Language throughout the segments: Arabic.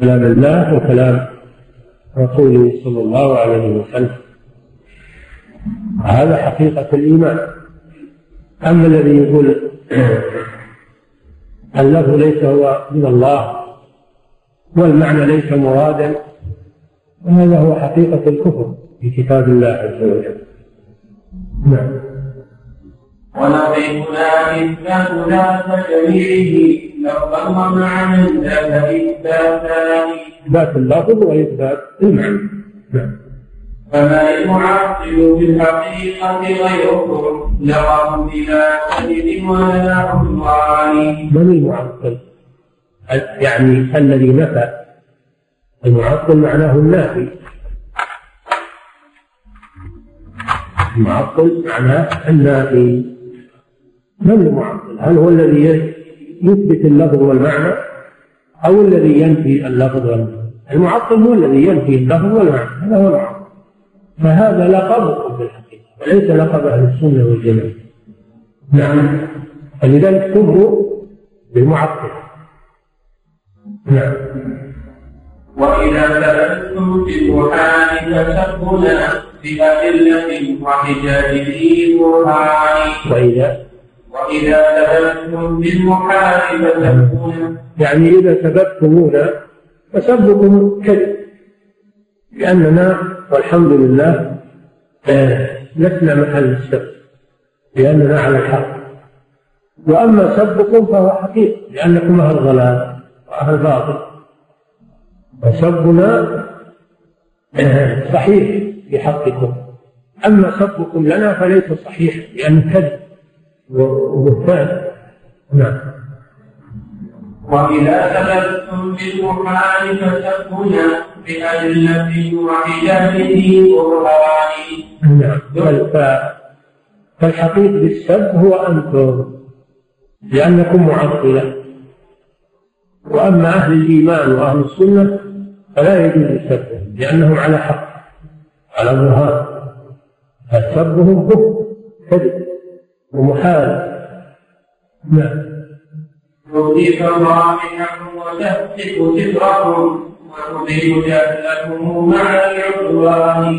كلام الله وكلام رسوله صلى الله عليه وسلم. هذا حقيقة الإيمان. أما الذي يقول اللفظ ليس هو من الله والمعنى ليس مرادا وهذا هو حقيقة الكفر في كتاب الله عز وجل. نعم. ونظيفنا إثبات ذات جميعه ذات إثباتان إثبات اللفظ وإثبات المعنى. نعم. فما المعطل في الحقيقة غيركم لقد بلا كذب ولا عدوان من المعطل؟ يعني الذي نفى. المعطل معناه النافي. المعطل معناه النافي. من المعطل؟ هل هو الذي يثبت اللفظ والمعنى أو الذي ينفي اللفظ والمعنى؟ المعطل هو الذي ينفي اللفظ والمعنى هذا هو المعطل فهذا لقبكم بالحقيقة وليس لقب أهل السنة والجماعة. نعم. فلذلك كفروا بالمعطل. نعم. وإذا سألتم في القرآن فسبنا بأدلة وحجاج برهان. وإذا وإذا سألتم بالمحال فسبنا يعني إذا سببتمونا فسبكم كذب. لأننا والحمد لله آه، لسنا محل السب لأننا على الحق. وأما سبكم فهو حقيقي لأنكم أهل ضلال وأهل باطل. وسبنا آه، صحيح في حقكم. أما سبكم لنا فليس صحيح لأنه كذب. وبهتان نعم. وإذا سببتم بالمحال فسبنا بأدلة وحجابه برهان نعم. فالحقيق بالسب هو أنتم لأنكم معطلة. وأما أهل الإيمان وأهل السنة فلا يجوز سبهم لأنهم على حق على برهان فسبهم كفر كذب. ومحال. نعم. تؤذيك ضامنكم وتهتك ستركم وتضيء جهلكم مع العدوان.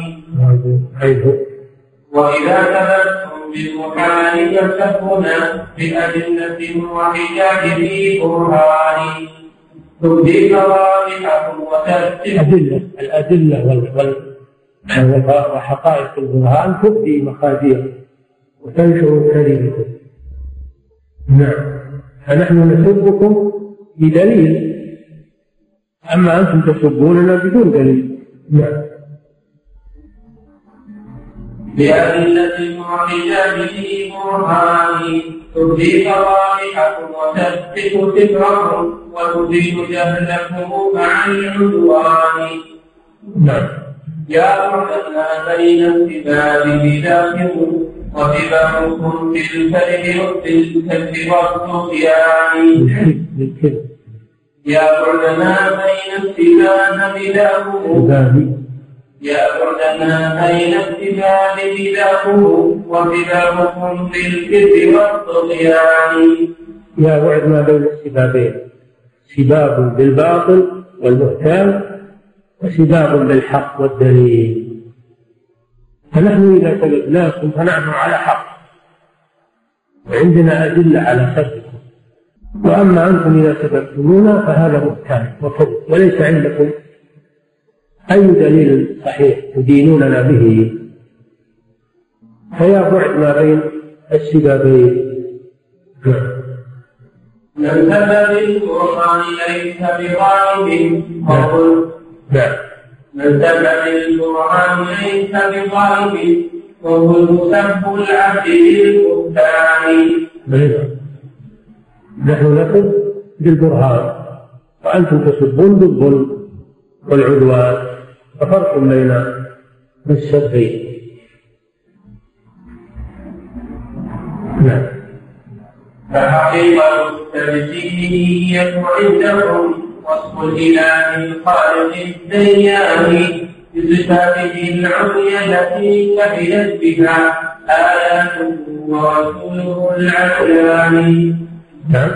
وإذا تبتم بالمحال فسبنا بأدلة وحجاج في برهان تبدي فواضحكم وتهتك. أدلة الأدلة وال وال وحقائق البرهان تبدي مخازيها. وتنشر كلمته نعم. فنحن نسبكم بدليل. أما أنتم تسبوننا بدون دليل. نعم. بأدلة وحجاب في برهان تبدي فضائحكم وتثبت سفركم وتزيل جهلكم مع العدوان. نعم. يا بعدنا بين الكتاب بداخل الكذب في الكذب والطغيان. يا بعدنا بين السباب بلاؤه يا بعدنا بين السباب بلاؤه وسباقكم في والطغيان. يا بعد ما بين السبابين. سباب بالباطل والبهتان وسباب بالحق والدليل. فنحن إذا سبقناكم فنحن على حق. وعندنا أدلة على سبكم وأما أنتم إذا سبقتمونا فهذا بهتان وكذب وليس عندكم أي دليل صحيح تدينوننا به. فيا بعد ما بين السبابين من سبب القرآن ليس بغائب. نعم. من تبع القرآن ليس بغائب وهو المسب العبد للبهتان نحن نقول بالبرهان. وأنتم تسبون بالظلم والعدوان. ففرق بين السبين نعم. فحقيقة التمثيلية عندهم وصف الإله الخالق الديان بصفاته العليا التي كفلت بها آياته ورسوله العليان نعم.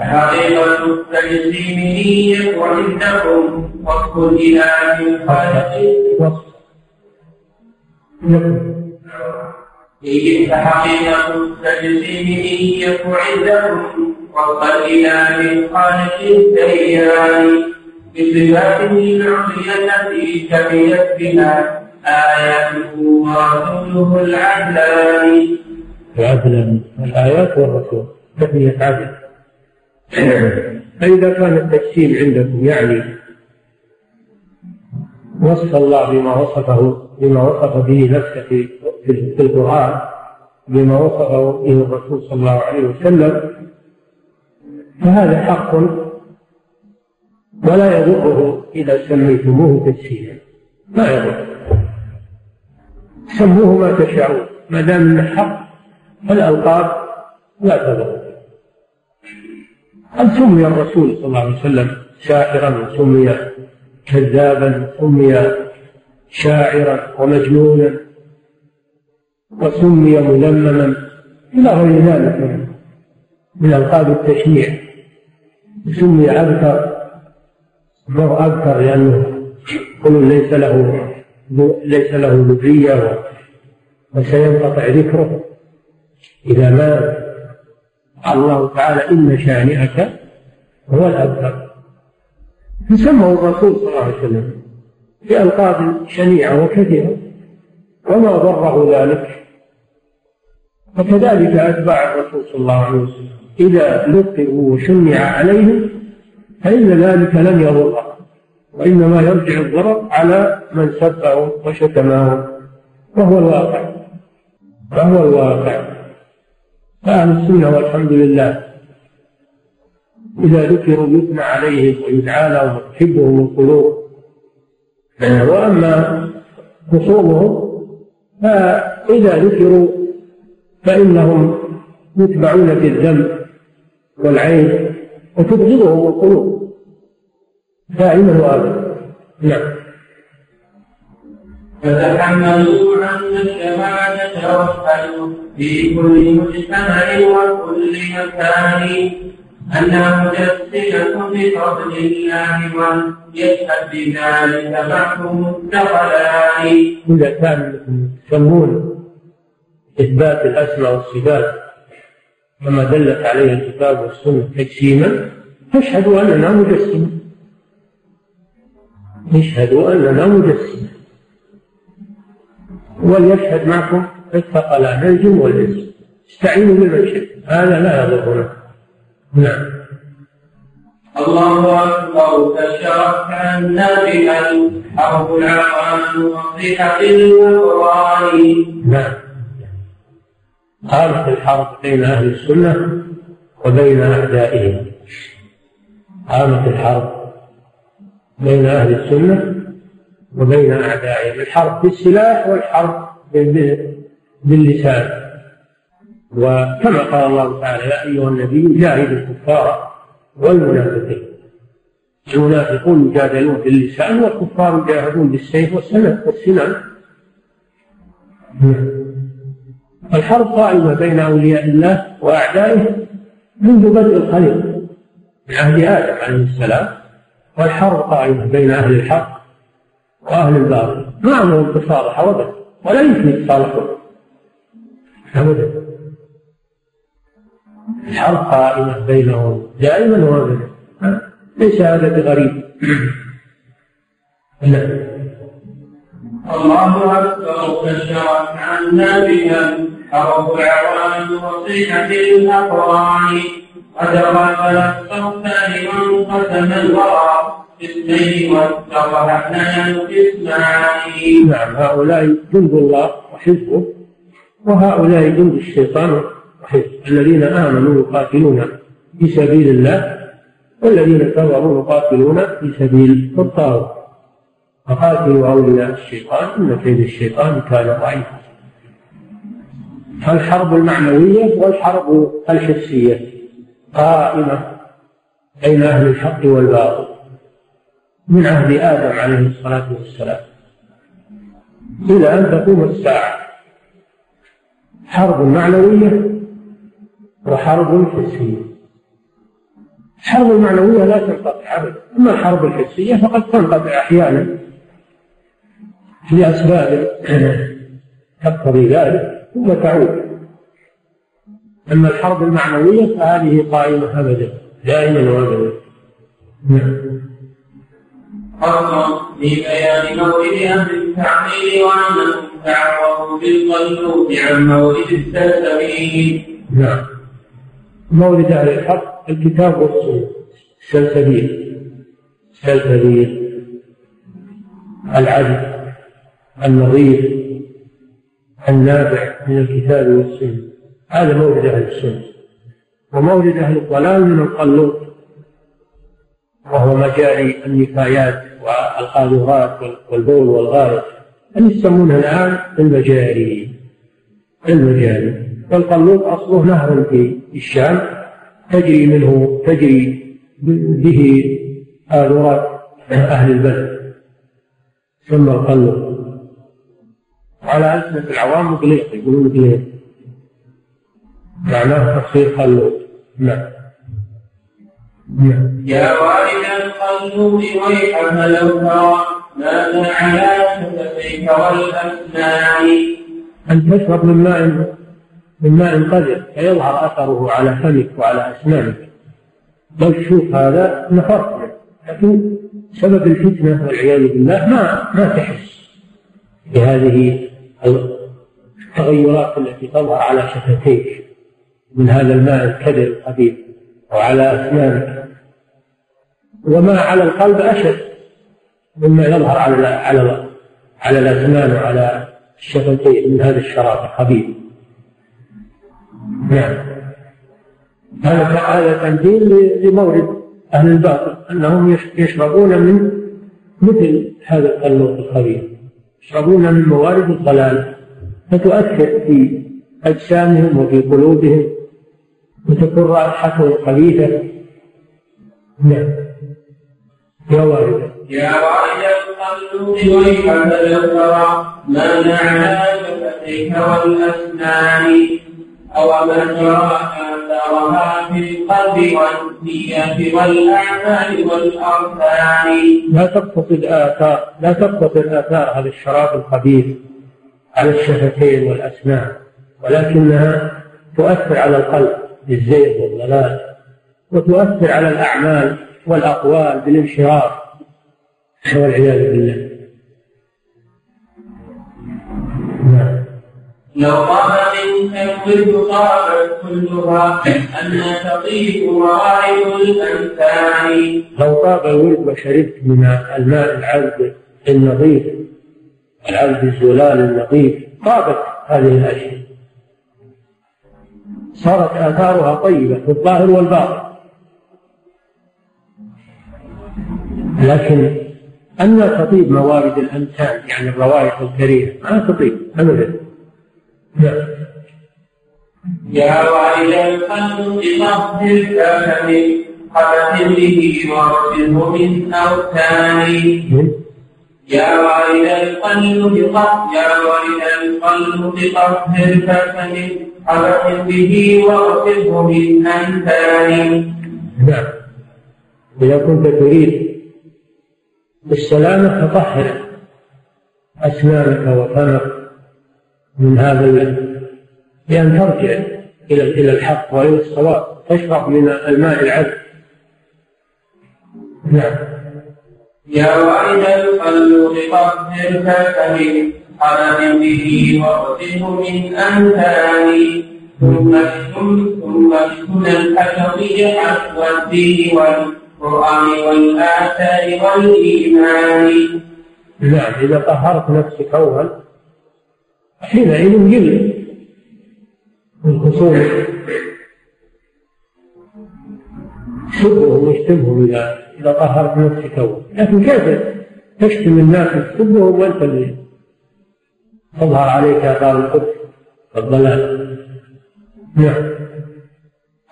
حقيقة التجسيم عندكم وصف الإله الخالق. وصف. فحقيقة التجسيم عندكم وصف الإله الخالق الديان بصفاته العليا التي كملت بها آياته ورسوله العدلان العدلان الآيات والرسول كفية عدل فإذا كان التجسيم عندكم يعني وصف الله بما وصفه بما وصف به نفسه في القرآن بما وصفه به الرسول صلى الله عليه وسلم. فهذا حق ولا يضره إذا سميتموه تجسيما ما يضر سموه ما تشاءون. ما دام إنه حق فالألقاب لا تضر قد سمي الرسول صلى الله عليه وسلم ساحرا وسمي كذابا سمي شاعرا ومجنونا وسمي ملمما إلى غير ذلك من ألقاب التشنيع. سمي أبتر ما أبتر لأنه كل ليس له ليس له ذرية وسينقطع ذكره. إذا مات قال الله تعالى إن شانئك هو الأبتر فسموا الرسول صلى الله عليه وسلم بألقاب شنيعة وكثيرة. وما ضره ذلك. وكذلك أتباع الرسول صلى الله عليه وسلم. إذا لقبوا وشنع عليهم فإن ذلك لن يضره وإنما يرجع الضرر على من سبه وشتمه وهو الواقع وهو الواقع. فأهل السنة والحمد لله إذا ذكروا يثنى عليهم ويدعى لهم وتحبهم القلوب. وأما خصومهم فإذا ذكروا فإنهم يتبعون في الذنب. والعين وتبغضهم القلوب دائما وابدا نعم. فتحملوا عنا الشهادة وافعلوا في كل مجتمع وكل مكان. أنها مجسمة بفضل الله وأن يشهد بذلك معكم الثقلان. إذا كان تسمون إثبات الأسماء والصفات كما دلت عليه الكتاب والسنة تجسيما فاشهدوا أننا مجسمة اشهدوا أننا مجسمة وليشهد معكم الثقلان الجن والإنس استعينوا بالمشهد هذا لا يضرنا. نعم. الله أكبر. تشرف عنا بها الحرب العوام وصحة القرآن. نعم. قامت الحرب بين أهل السنة وبين أعدائهم. قامت الحرب بين أهل السنة وبين أعدائهم. الحرب بالسلاح والحرب باللسان. وكما قال الله تعالى يا أيها النبي جاهد الكفار والمنافقين. المنافقون يجادلون باللسان والكفار يجاهدون بالسيف والسنة والسنان. الحرب قائمة بين أولياء الله وأعدائه منذ بدء الخليقة من عهد آدم عليه السلام والحرب قائمة بين أهل الحق وأهل الباطل. ما عندهم تصالح أبدا ولا يمكن يتصالحون أبدا. الحرب قائمة بينهم دائما وابدا. ليس هذا بغريب. الله أكبر كشرت عنا بها. العوام وصيحة الأقران قد غفل الصوتان وانقسم الورى قسمين اثنان قسمان نعم هؤلاء جند الله وحزبه وهؤلاء جند الشيطان وحزبه الذين آمنوا يقاتلون في سبيل الله والذين كفروا يقاتلون في سبيل الطاغوت. فقاتلوا أولياء الشيطان إن كيد الشيطان كان ضعيفا. فالحرب المعنوية والحرب الحسية قائمة بين أهل الحق والباطل من عهد آدم عليه الصلاة والسلام. إلى أن تقوم الساعة. حرب معنوية وحرب حسية الحرب المعنوية لا تنقطع أبدا. أما الحرب الحسية فقد تنقطع أحيانا. لأسباب تقتضي ذلك. ثم تعود. أما الحرب المعنوية فهذه قائمة أبدا دائما وأبدا. نعم. فصل في بيان مولد أهل التعليل وأنهم تعرضوا بالقلوب عن مولد السلسبيل. نعم. مولد أهل الحق الكتاب والسنة. السلسبيل السلسبيل العدل. النظيف النافع من الكتاب والسنة. هذا مولد أهل السنة. ومولد أهل الضلال من القلوب وهو مجاري النفايات والقاذورات والبول والغائط اللي يسمونها الآن المجاري. المجاري. والقلوب أصله نهر في الشام. تجري منه تجري به آذورات أهل البلد. ثم القلوب. على ألسنة العوام مقليق يقولون مقليق معناه تصير قلوب نعم. يا والد القلوب ويحك لو ترى ماذا على شفتيك والأسنان. أن تشرب من ماء من ماء قذر فيظهر أثره على فمك وعلى أسنانك. لو تشوف هذا نفرت لكن سبب الفتنة والعياذ بالله ما ما تحس بهذه التغيرات التي تظهر على شفتيك من هذا الماء الكدر الخبيث وعلى أسنانك. وما على القلب أشد مما يظهر على على على الأسنان وعلى الشفتين من هذا الشراب الخبيث. نعم. هذا هذا تمثيل لمورد أهل الباطل أنهم يشربون من مثل هذا القلوب الخبيث. يشربون من موارد الضلال فتؤثر في أجسامهم وفي قلوبهم وتكون رائحته خبيثة نعم. يا والد. يا والد القلب ويحك لو ترى ما نعى شفتيك والأسنان. جرى آثارها في القلب والنية والأعمال والأركان لا تقتصد آثار لا تقتصر آثار هذا الشراب الخبيث على الشفتين والأسنان ولكنها تؤثر على القلب بالزيغ والضلال وتؤثر على الأعمال والأقوال بالانشراف والعياذ بالله. نعم. لو طاب طابت كلها أن تطيب لو طاب الولد وشربت من الماء العذب النظيف العذب الزلال النظيف طابت هذه الأشياء. صارت آثارها طيبة في الظاهر والباطن. لكن أن تطيب موارد الأمثال يعني الروائح الكريمة ما تطيب أبدا. نعم. يا والد القلب بطهر الكافر حدث به وارسله من أوثان يا والد القلب بطهر يا والد القلب بطهر الكافر حدث به وارسله من أنثان نعم. إذا كنت تريد بالسلامة فطهر أسنانك وفمك من هذا بأن ترجع إلى إلى الحق وإلى الصواب. تشرب من الماء العذب. نعم. يا وعد القلب طهر فكه حرم به واغسله من أنثاني ثم ثم ثم الحشوي حسب الدين القرآن والآثار والإيمان. نعم. إذا طهرت نفسك أول حينئذ جل من خصومك سبهم واشتمهم إذا إذا طهرت نفسك أول لكن كيف تشتم الناس تسبهم وأنت اللي تظهر عليك آثار القدس؟ والضلال نعم.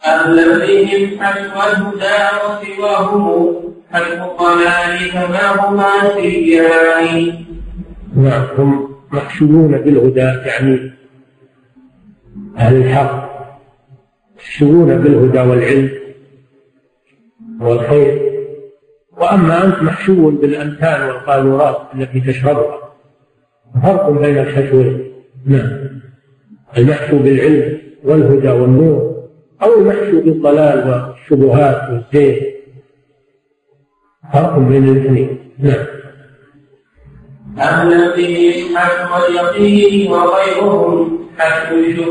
أهل بهم حلف الهدى وسواهم حلف الضلال فما هما سيان نعم هم محشوون بالهدى يعني أهل الحق محشوون بالهدى والعلم والخير. وأما أنت محشو بالأمثال والقاذورات التي تشربها فرق بين الحشوين نعم المحشو بالعلم والهدى والنور أو المحشو بالضلال والشبهات والزيت فرق بين الاثنين نعم. أهلا به حشو اليقين وغيرهم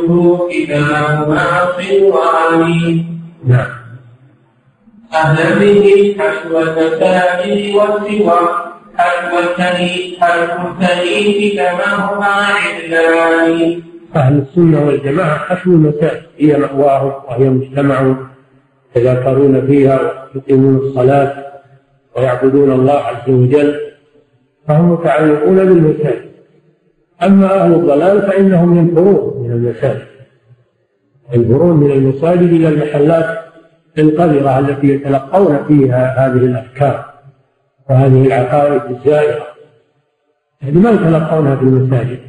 هو معصي وآمين نعم أهلا به حشو المساجد والسوى حشو الكنيس حشو الكنيس كما هو عدلان أهل السنة والجماعة حشو المساجد هي مأواهم وهي مجتمعهم يتذاكرون فيها ويقيمون الصلاة ويعبدون الله عز وجل فهم متعلقون بالمساجد. أما أهل الضلال فإنهم ينفرون من المساجد ينفرون من المساجد إلى المحلات القذرة التي يتلقون فيها هذه الأفكار وهذه العقائد الزائرة. هذه ما يتلقونها في المساجد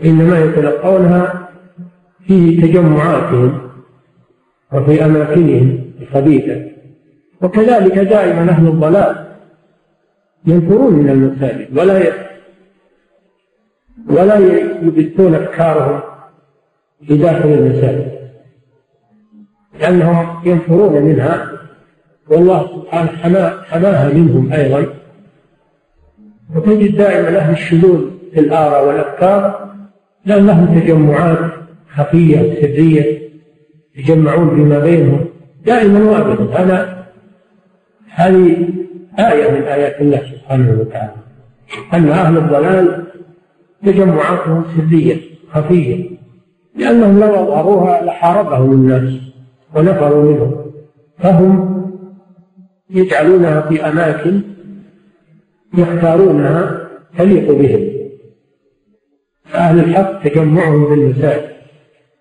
وإنما يتلقونها في تجمعاتهم وفي أماكنهم الخبيثة. وكذلك دائما أهل الضلال ينفرون من المساجد ولا ولا يبثون أفكارهم في داخل المساجد لأنهم ينفرون منها والله سبحانه حماها منهم أيضا. وتجد دائما أهل الشذوذ في الآراء والأفكار لأن لهم تجمعات خفية سرية يجمعون فيما بينهم دائما وابدا. هذا هذه آية من آيات الله سبحانه وتعالى. أن أهل الضلال تجمعاتهم سرية خفية لأنهم لو أظهروها لحاربهم الناس ونفروا منهم. فهم يجعلونها في أماكن يختارونها تليق بهم. أهل الحق تجمعهم في المساجد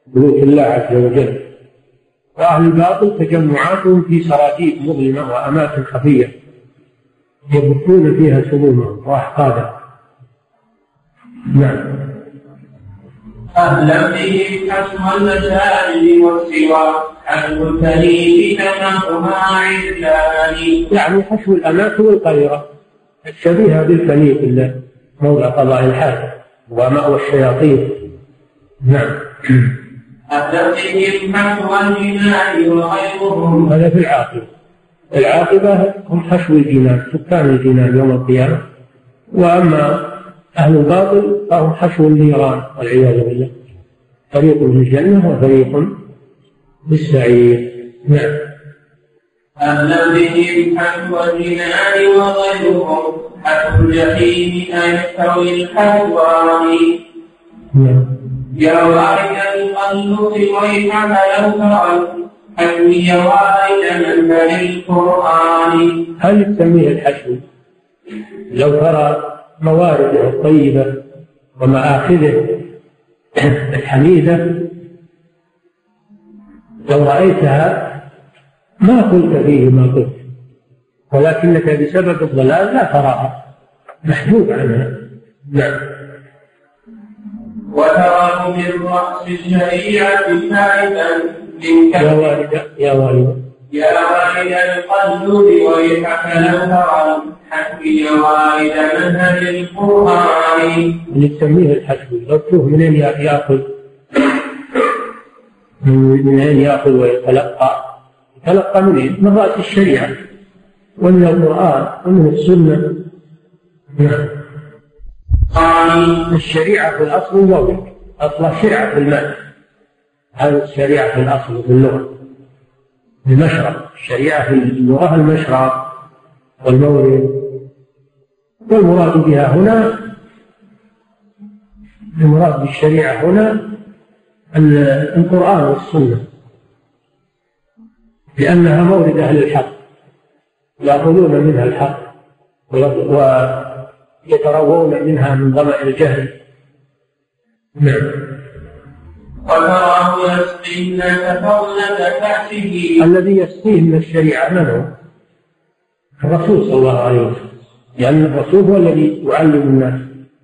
بيوت الله عز وجل. وأهل الباطل تجمعاتهم في سراديب مظلمة وأماكن خفية يبثون فيها سمومهم وأحقادهم. نعم. أهلا به حسم المساجد والسوى حسم الكريم تنهما عدلان. يعني حشو الأماكن القريرة الشبيهة بالكنيف موضع قضاء الحاجة ومأوى الشياطين. نعم. أهلا بهم حسم الجنان وغيرهم. هذا في العاقبة. العاقبة هم حشو الجنان سكان الجنان يوم القيامة. وأما أهل الباطل فهم حشو النيران والعياذ بالله. فريق في الجنة وفريق بالسعير. نعم. أهلا بهم حشو الجنان وغيرهم حشو الجحيم أن يستوي الحشوان نعم. يا وارد القلب ويحك لو ترى حشوي وارد منزل القرآن. هل تسميه الحشو؟ لو ترى موارده الطيبة ومآخذه الحميدة. لو رأيتها ما قلت فيه ما قلت ولكنك بسبب الضلال لا تراها. محجوب عنها. نعم. وتراه من رأس الشريعة فائدا يا والدة يا والدة يا والد القلب ويحك لو حسبي والد منهج القرآن. اللي تسميه الحسبي لو تشوف منين ياخذ من اين يأخذ ويتلقى. يتلقى منين؟ من رأس الشريعة ومن القرآن ومن السنة. نعم. الشريعة في الأصل مولد اصلها شرعه في المال هذا الشريعة في الأصل في اللغة. المشرب الشريعة في اللغة المشرب والمورد والمراد بها هنا المراد بالشريعة هنا القرآن والسنة. لأنها مورد أهل الحق. يأخذون منها الحق ويتروون منها من ظمأ الجهل. نعم. وتراه كأسه الذي يسقيه من الشريعة من هو؟ الرسول صلى الله عليه وسلم. لأن الرسول هو الذي يعلم الناس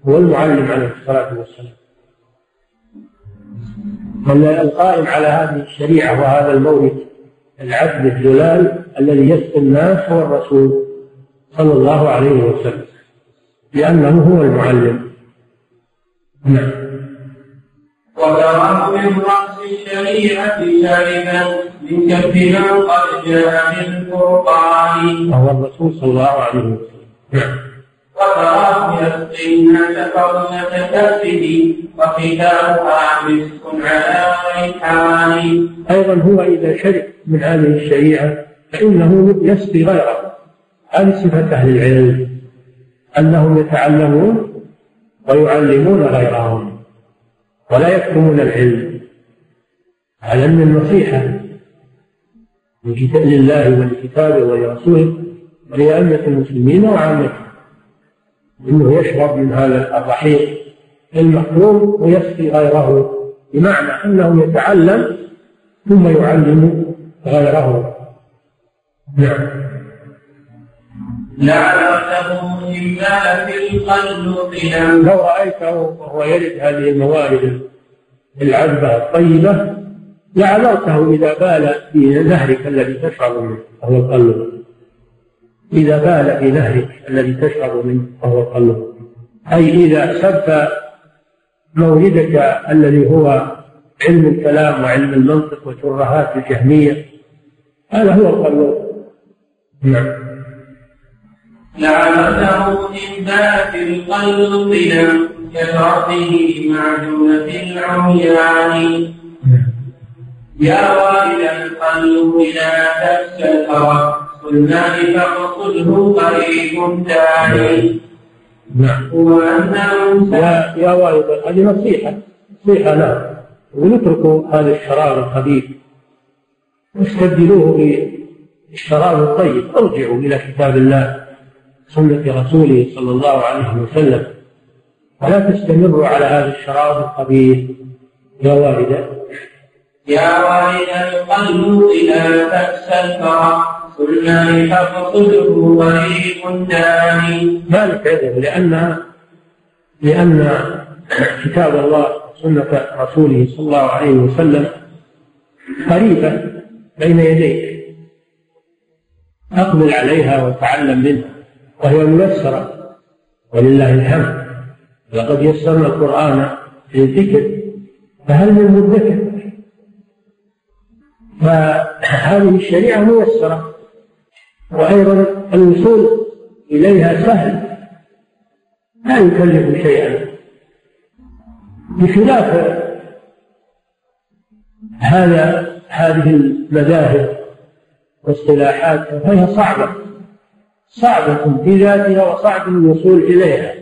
هو المعلم عليه الصلاة والسلام. القائم على هذه الشريعة وهذا المورد العبد الدلال الذي يسقي الناس هو الرسول صلى الله عليه وسلم. لأنه هو المعلم. نعم. وتراه من رأس الشريعة شاربا من كف قد جاء بالفرقان وهو الرسول صلى الله عليه وسلم. وتراه يسقي الناس فضلة كأسه وختامها مسك على ريحان. أيضا هو إذا شرب من هذه الشريعة فإنه يسقي غيره هذه صفة أهل العلم أنهم يتعلمون ويعلمون غيرهم. ولا يكتمون العلم. على أن النصيحة. لله ولكتابه ولرسوله ولأئمة المسلمين وعامتهم إنه يشرب من هذا الرحيق المحروم ويسقي غيره بمعنى أنه يتعلم ثم يعلم غيره. نعم. لو رأيته وهو يرد هذه الموارد العذبة الطيبة لعذرته إذا بال في نهرك الذي تشرب منه وهو القلب إذا بال في نهرك الذي تشرب منه وهو القلب أي إذا سب مولدك الذي هو علم الكلام وعلم المنطق وترهات الجهمية هذا هو القلب. نعم. لعله إن في القلب لم كثرته معدونة العميان. يا والد القلب لا الهوى قلنا فاقتله قريب داعي نعم. يا يا والد هذه نصيحة. نصيحة له ونتركوا هذا الشراب الخبيث. واستبدلوه بالشراب الطيب. ارجعوا إلى كتاب الله. سنة رسوله صلى الله عليه وسلم. ولا تستمروا على هذا الشراب الخبيث. يا والد. يا والد القلب إذا تأسى الفرح قلنا فاقتله طريق داني ذلك عذر لأن لأن كتاب الله وسنة رسوله صلى الله عليه وسلم قريبة بين يديك. أقبل عليها وتعلم منها. وهي ميسرة. ولله الحمد. لقد يسرنا القرآن للذكر فهل من مدكر؟ فهذه الشريعة ميسرة. وأيضا الوصول إليها سهل. لا يكلف شيئا. بخلاف هذا هذه المذاهب واصطلاحاتها فهي صعبة. صعبة في ذاتها وصعب الوصول إليها.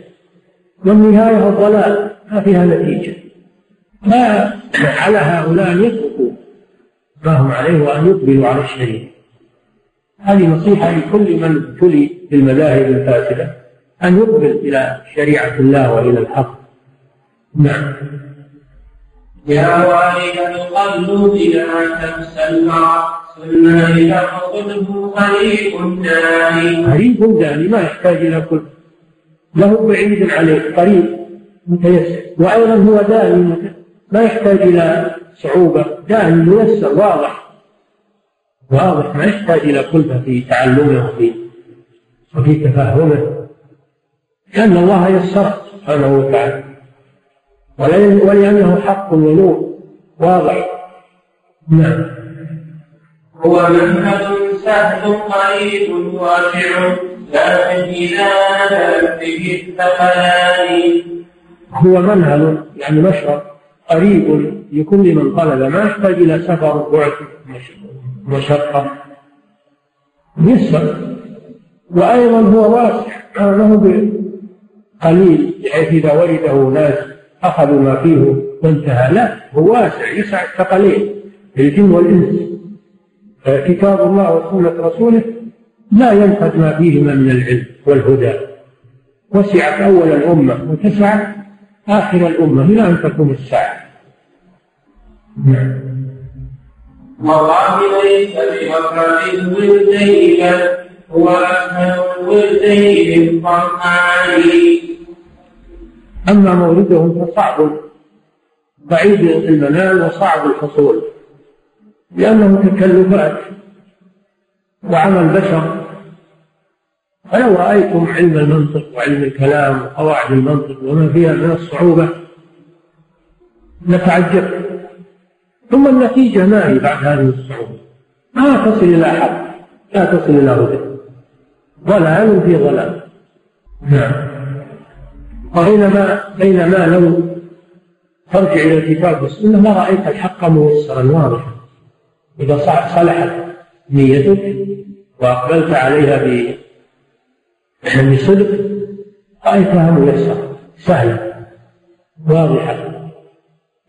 والنهاية الضلال ما فيها نتيجة. ما على هؤلاء أن يتركوا ما هم عليه وأن يقبلوا على الشريعة هذه نصيحة لكل من ابتلي بالمذاهب الفاسدة أن يقبل إلى شريعة الله وإلى الحق. نعم. يا والد القلب إذا تنسى المرء قريب داني ما يحتاج إلى كل. له بعيد عليه قريب متيسر. وأيضا هو داني ما يحتاج إلى صعوبة. داني ميسر واضح. واضح ما يحتاج إلى كلفة في تعلمه وفي وفي تفهمه لأن الله يسر سبحانه وتعالى. ولأنه حق ونور. واضح. نعم. هو منهج سهل قريب واسع لكن إذا به الثقلان هو منهل يعني مشرب قريب لكل من طلب ما يحتاج إلى سفر بعد مشقة. يسر وأيضا هو واسع له بقليل بحيث إذا ولده ناس أخذوا ما فيه وانتهى. لا هو واسع يسع الثقلين الجن والإنس. كتاب الله وسنة رسوله لا ينفذ ما فيهما من العلم والهدى. وسعت أول الأمة وتسع آخر الأمة. إلى أن تقوم الساعة نعم. والله ليس بمفرد الولدين هو أسهل الولدين للقرآن أما مولدهم فصعب بعيد المنال وصعب الحصول. لأنه تكلفات وعمل بشر فلو رأيتم علم المنطق وعلم الكلام وقواعد المنطق وما فيها من الصعوبة لتعجبت ثم النتيجة ما هي بعد هذه الصعوبة؟ ما تصل إلى حق لا تصل إلى هدى. ضلال في ضلال. نعم. وبينما بينما لو ترجع إلى الكتاب والسنة لرأيت الحق ميسرا واضحا. إذا صلحت نيتك وأقبلت عليها بصدق رأيتها ميسرة سهلة واضحة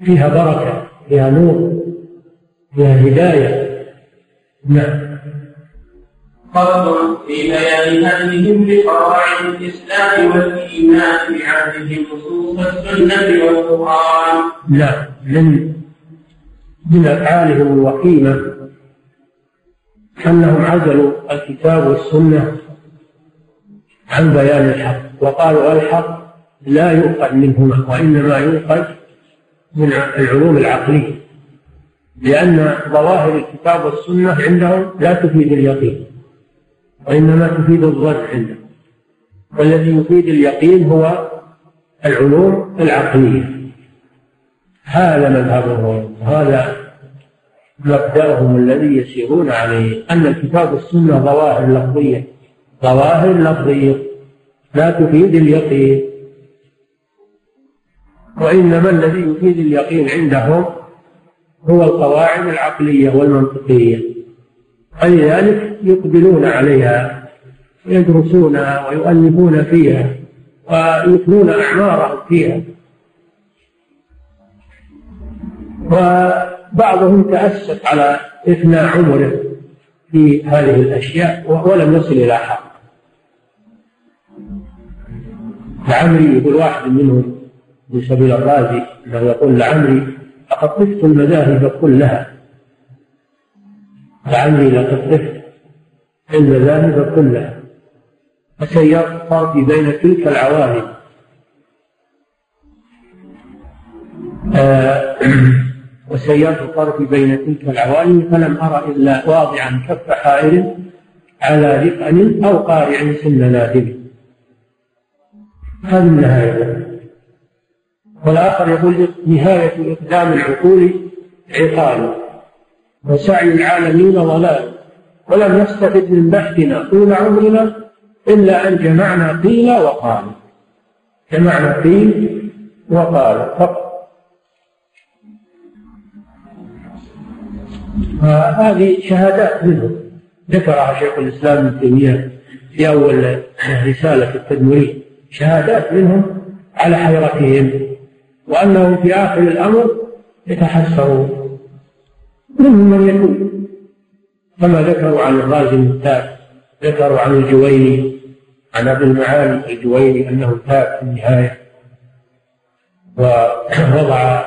فيها بركة فيها نور فيها هداية نعم فرض في بيان هديهم بقواعد الإسلام والإيمان بعهدهم نصوص السنة والقرآن. لا من من أفعالهم الوخيمة أنهم عزلوا الكتاب والسنة عن بيان الحق. وقالوا الحق لا يؤخذ منهما وإنما يؤخذ من العلوم العقلية لأن ظواهر الكتاب والسنة عندهم لا تفيد اليقين وإنما تفيد الظن عندهم. والذي يفيد اليقين هو العلوم العقلية. هذا مذهبهم هذا مبدأهم الذي يسيرون عليه أن الكتاب والسنة ظواهر لفظية. ظواهر لفظية. لا تفيد اليقين. وإنما الذي يفيد اليقين عندهم هو القواعد العقلية والمنطقية. فلذلك يقبلون عليها ويدرسونها ويؤلفون فيها ويثنون أعمارهم فيها. وبعضهم تأسف على إثناء عمره في هذه الأشياء ولم يصل إلى حق. لعمري يقول واحد منهم في سبيل الرازي أنه يقول لعمري لقد طفت المذاهب كلها. لعمري لقد طفت المذاهب كلها. فسيرت طرفي بين تلك العوالم. آه وسيرت بين تلك العوالم فلم أرى إلا واضعا كف حائر على ذقن أو قارع سن نادم. هذه النهاية. والآخر يقول نهاية إقدام العقول عقال وسعي العالمين ضلال. ولم نستفد من بحثنا طول عمرنا إلا أن جمعنا قيل وقال. جمعنا قيل وقال. فقط. هذه شهادات منهم ذكرها شيخ الإسلام ابن تيمية في أول رسالة التدمرين شهادات منهم على حيرتهم وأنهم في آخر الأمر يتحسرون. منهم من يتوب كما ذكروا عن الرازي التاب ذكروا عن الجويني عن أبي المعالي الجويني أنه تاب في النهاية. ووضع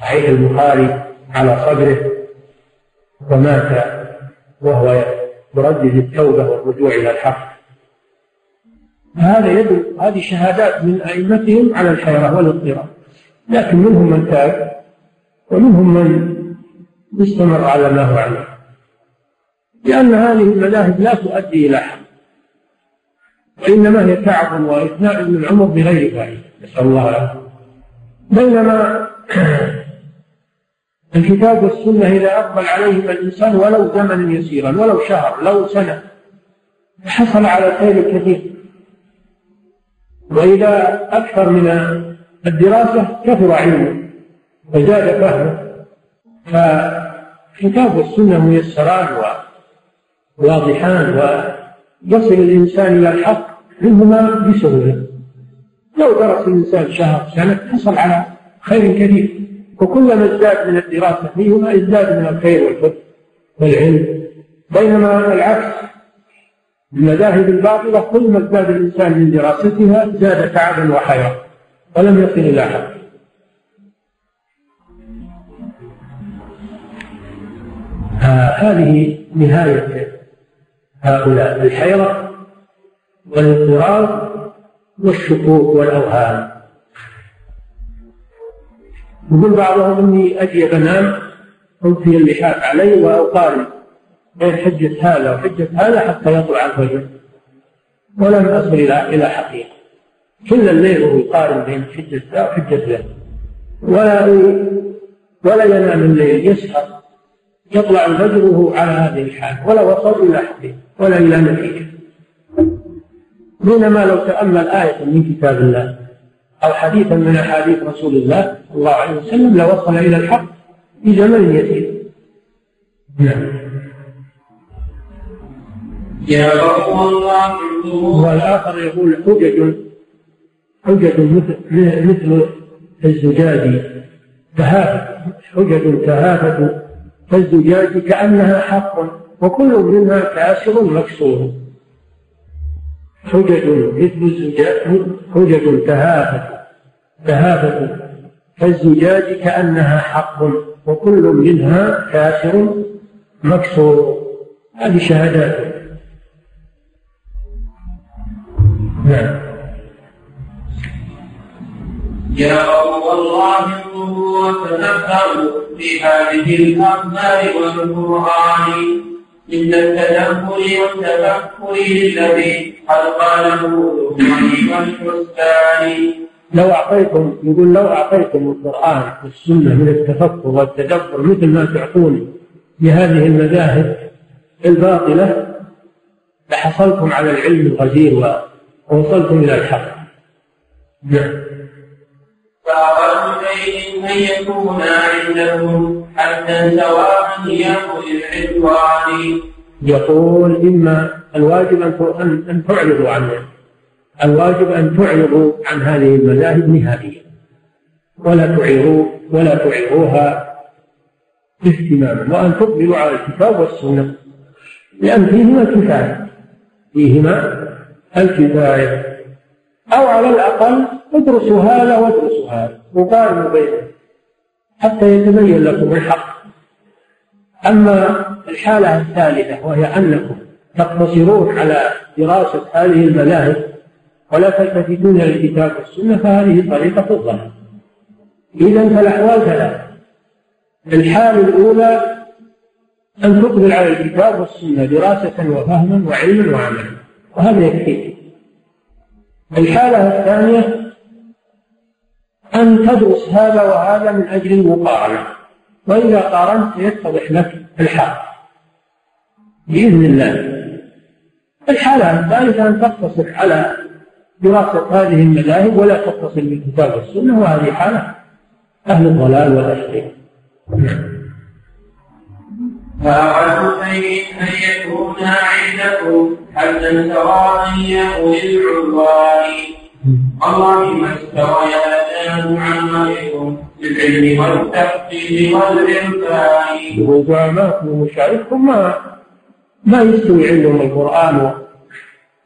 صحيح البخاري على صدره ومات وهو يردد التوبة والرجوع إلى الحق. هذا يدل هذه شهادات من أئمتهم على الحيرة والاضطراب. لكن منهم من تاب ومنهم من استمر على ما هو عليه. لأن هذه المذاهب لا تؤدي إلى حق وإنما هي تعب وإثناء العمر بغير فائدة نسأل الله العافية. بينما الكتاب والسنة إذا أقبل عليهم الإنسان ولو زمنا يسيرا ولو شهر لو سنة حصل على خير كثير. وإذا أكثر من الدراسة كثر علمه وزاد فهمه. فالكتاب والسنة ميسران وواضحان ويصل الإنسان إلى الحق منهما بسهولة. لو درس الإنسان شهر سنة حصل على خير كثير. وكلما ازداد من الدراسة فيهما ازداد من الخير والفقه والعلم. بينما العكس المذاهب الباطلة كل ما ازداد الإنسان من دراستها زاد تعبا وحيرة ولم يصل إلى حد. هذه نهاية هؤلاء الحيرة والاضطراب والشكوك والأوهام. يقول بعضهم إني أجي أنام ألقي اللحاف علي وأقارن بين حجة هذا وحجة هذا حتى يطلع الفجر. ولم أصل إلى إلى حقيقة. كل الليل وهو يقارن بين حجة ذا وحجة ذا. ولا ولا ينام الليل يسهر. يطلع الفجر وهو على هذه الحال. ولا وصل إلى حقيقة. ولا إلى نتيجة. بينما لو تأمل آية من كتاب الله أو حديثا من أحاديث رسول الله صلى الله عليه وسلم لوصل إلى الحق في زمن يسير. نعم. يا رب الله والآخر يقول حجج حجج مثل مثل الزجاج. تهافت حجج تهافت كالزجاج كأنها حق وكل منها كاسر مكسور. حجج مثل الزجاج حجج تهافت تهافت كالزجاج كأنها حق وكل منها كاسر مكسور. هذه شهادات. نعم. يا رب الله انظروا وتدبروا في هذه الأخبار والقرآن. إن التدبر والتفكر للذي قد قاله إبراهيم الحسان لو أعطيتم يقول لو أعطيتم القرآن والسنة من التفكر والتدبر مثل ما تعطوني بهذه المذاهب الباطلة لحصلتم على العلم الغزير ووصلتم إلى الحق. نعم. فأقل شيء أن يكون عندكم حتى سواء يأخذ العدوان يقول إما الواجب أن أن تعرضوا عنه. الواجب أن تعرضوا عن هذه المذاهب نهائيا. ولا تعيروا ولا تعيروها اهتماما. وأن تقبلوا على الكتاب والسنة. لأن فيهما كفاية. فيهما الكفاية. أو على الأقل ادرسوا هذا وادرسوا هذا وقارنوا بينهم حتى يتبين لكم الحق. أما الحالة الثالثة وهي أنكم تقتصرون على دراسة هذه المذاهب ولا تلتفتون إلى الكتاب والسنة فهذه طريقة الضلال إذا فالأحوال ثلاثة الحال الأولى أن تقبل على الكتاب والسنة دراسة وفهما وعلما وعملا وهذا يكفيك الحالة الثانية أن تدرس هذا وهذا من أجل المقارنة. وإذا قارنت يتضح لك الحق بإذن الله. الحالة الثالثة أن تقتصر على دراسة هذه المذاهب ولا تتصل بالكتاب والسنة وهذه حالة. أهل الضلال فأعد شيء أن يكون عندكم حتى سواء يأوي العدوان. اللهم عما يكون بالعلم والتحصيل والإرفان يقول ما ما يستوي عندهم القرآن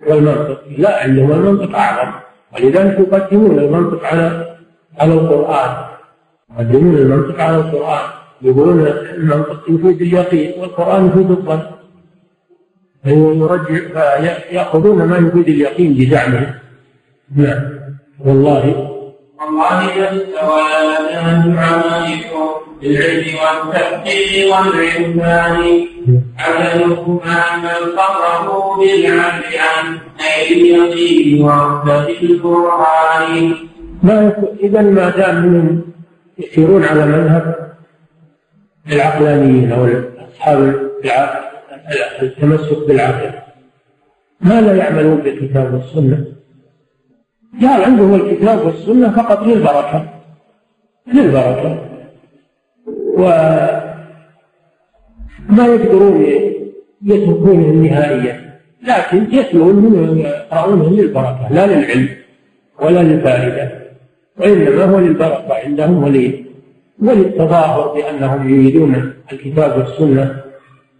والمنطق. لا عندهم المنطق أعظم. ولذلك يقدمون المنطق على على القرآن. يقدمون المنطق على القرآن. يقولون المنطق يفيد اليقين والقرآن يفيد الظن. فيرجع فيأخذون ما يفيد اليقين بزعمهم. نعم. والله. والله استوى لنا عمائكم بالعلم والتحقيق والعرفان. عدلكم من قره بالعدل عن أي اليقين وعدة القرآن. ما إذا ما دام منهم يسيرون على مذهب العقلانيين أو أصحاب التمسك بالعقل ما لا يعملون بالكتاب والسنة؟ قال عندهم الكتاب والسنة فقط للبركة للبركة. وما يقدرون يتركونه نهائيا لكن يتلون يقرؤونه للبركة لا للعلم ولا للفائدة وإنما هو للبركة عندهم ولي وللتظاهر بأنهم يريدون الكتاب والسنة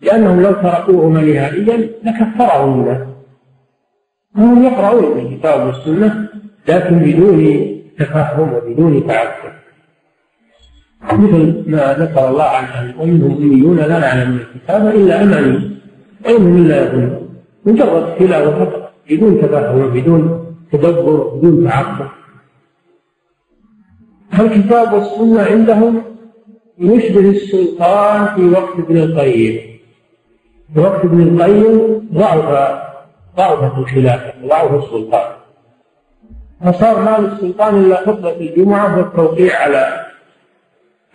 لأنهم لو تركوهما نهائيا لكفرهم الله هم يقرؤون الكتاب والسنة لكن بدون تفهم وبدون تعبد مثل ما ذكر الله عن ومنهم أميون لا يعلمون الكتاب إلا أماني وإنهم إلا يظنون مجرد تلاوة فقط بدون تفهم بدون تدبر بدون تعقل الكتاب والسنة عندهم يشبه السلطان في وقت ابن القيم. في وقت ابن القيم ضعف ضعفت الخلافة ضعف السلطان. فصار ما للسلطان إلا خطبة الجمعة والتوقيع على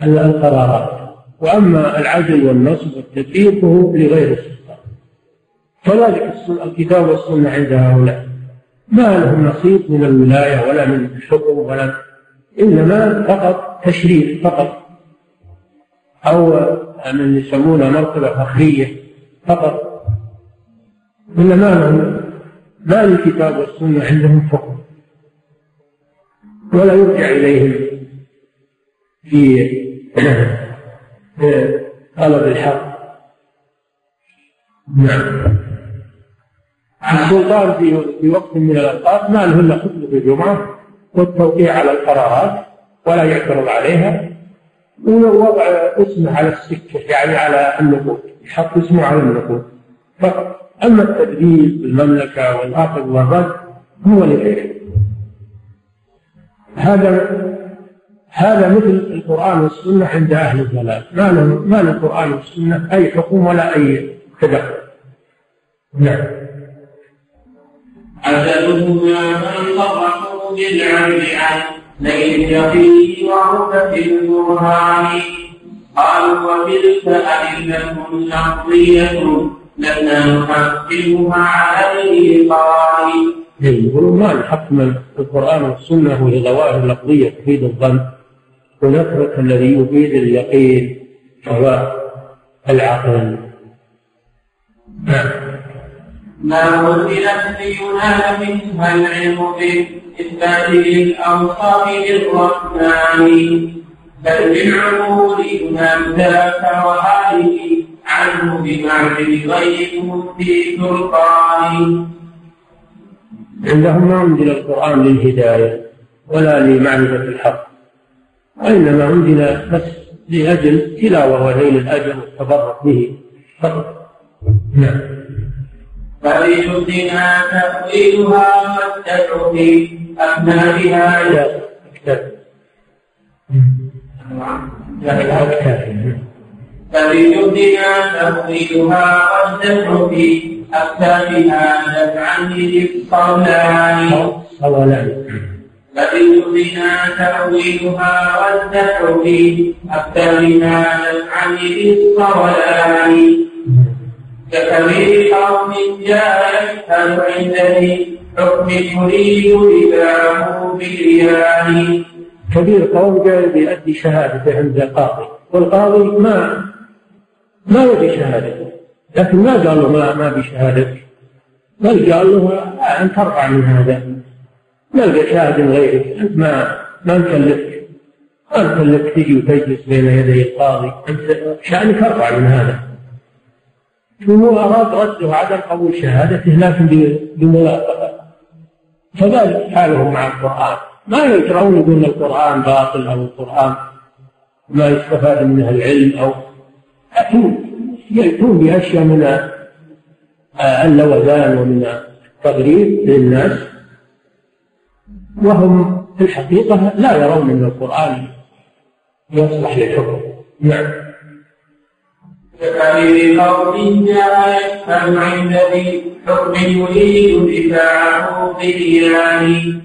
القرارات. وأما العدل والنصب والتدبير فهو لغير السلطان. كذلك الكتاب والسنة عند هؤلاء. ما لهم نصيب من الولاية ولا من الحكم ولا إنما فقط تشريف فقط. أو من يسمونها مرتبة فخرية فقط. إنما ما لهم ما للكتاب والسنة عندهم حكم. ولا يرجع إليهم في طلب الحق. نعم. السلطان في وقت من الأوقات ما له إلا خطبة الجمعة والتوقيع على القرارات ولا يعترض عليها. ووضع اسمه على السكة يعني على النقود يحط اسمه على النقود. فقط. أما التدبير في المملكه والاخذ والرد هو لغيره. هذا هذا مثل القرآن والسنة عند أهل الضلال. ما له ما للقرآن والسنة أي حكم ولا أي تدخل. نعم. حسبهما من صرحوا بالعمل عن ليس فيه وعرفة البرهان قالوا وتلك أئمة لفظية لنا نحكمها على الإيقان يقولون ما نحكم القرآن والسنة وهي ظواهر لفظية تفيد الظن ونترك الذي يفيد اليقين وهو العقل. نعم. ما وزنت لينال منها العلم بإثبات الأوصاف للرحمن بل بالعقول ينال ذاك وهذه عنه بمعزل غير مفتي سلطان عندهم ما أنزل القرآن للهداية ولا لمعرفة الحق وإنما أنزل بس لأجل تلاوة ونيل الأجر والتبرك به فقط. نعم. فليدنا تأويلها والتدعو في أبنائها فليدنا تأويلها والتدعو في أكتافها دفعا للصولان فبيدنا تأويلها والدفع في أكتافها دفعا للصولان ككبير قوم جاء يشهد عندني حكم يريد إباحه بالإيمان كبير قوم جاء بيؤدي شهادته عند القاضي والقاضي ما ما يبي شهادته. لكن ما قال له ما, ما بشهادتك بل قال له أنت أرفع من هذا. نلقى شاهد غيرك أنت ما ما نكلفك ما نكلفك تجي وتجلس بين يدي القاضي. أنت شأنك أرفع من هذا. هو أراد رده عدم قبول شهادته لكن بملاقبة فذلك حالهم مع القرآن. ما يشرعون يقولون القرآن باطل أو القرآن ما يستفاد منه العلم أو لكن يأتون بأشياء من اللوذان ومن التغريب للناس وهم في الحقيقة لا يرون أن القرآن يصلح للحكم. نعم. ككبير قوم يفهم عند ذي حكم يريد دفاعه بالإيمان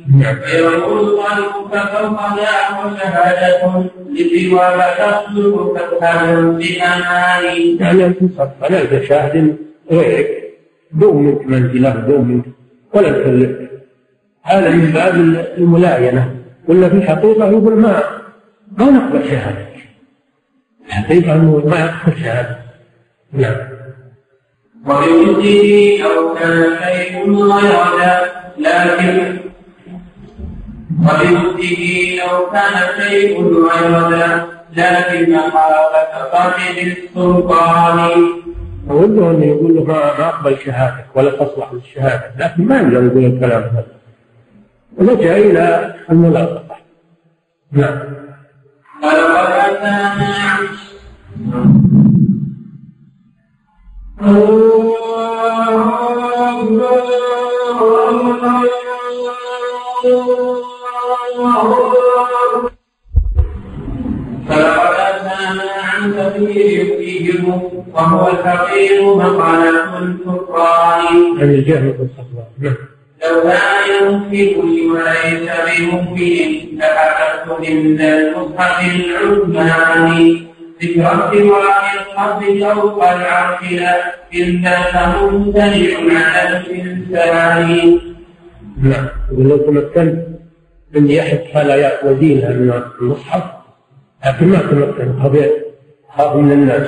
يقول القلب فسوف له شهادة لسوى تصدق تفهم بأمان يعني أن تصف على شاهد غيرك دوم منك منزله دوم منك ولا تكلفك هذا من باب الملاينة ولا في الحقيقة يقول ما ما نقبل شهادتك؟ الحقيقة أنه ما يقبل شهادتك. نعم. وبوجهه لو كان شيء غير لكن وبوجهه لو كان شيء غير لكن مخافة قتل السلطان. وده أن يقول له ما أقبل شهادتك ولا تصلح للشهادة لكن ما يقدر يقول الكلام هذا. ولجأ إلى الملاقطة نعم. ولقد أتانا وهو الفقير مقالة الكفران عن الجهل والصفوان نعم لو كان يمكن وليس بممكن لأخذت من المصحف العثماني ذكر ارتواء القلب فوق العرش لا إلا ممتنع على الإنسان نعم ولو تمكنت من يحك خلايا ودينها من المصحف لكن ما تمكن خبير خاف من الناس.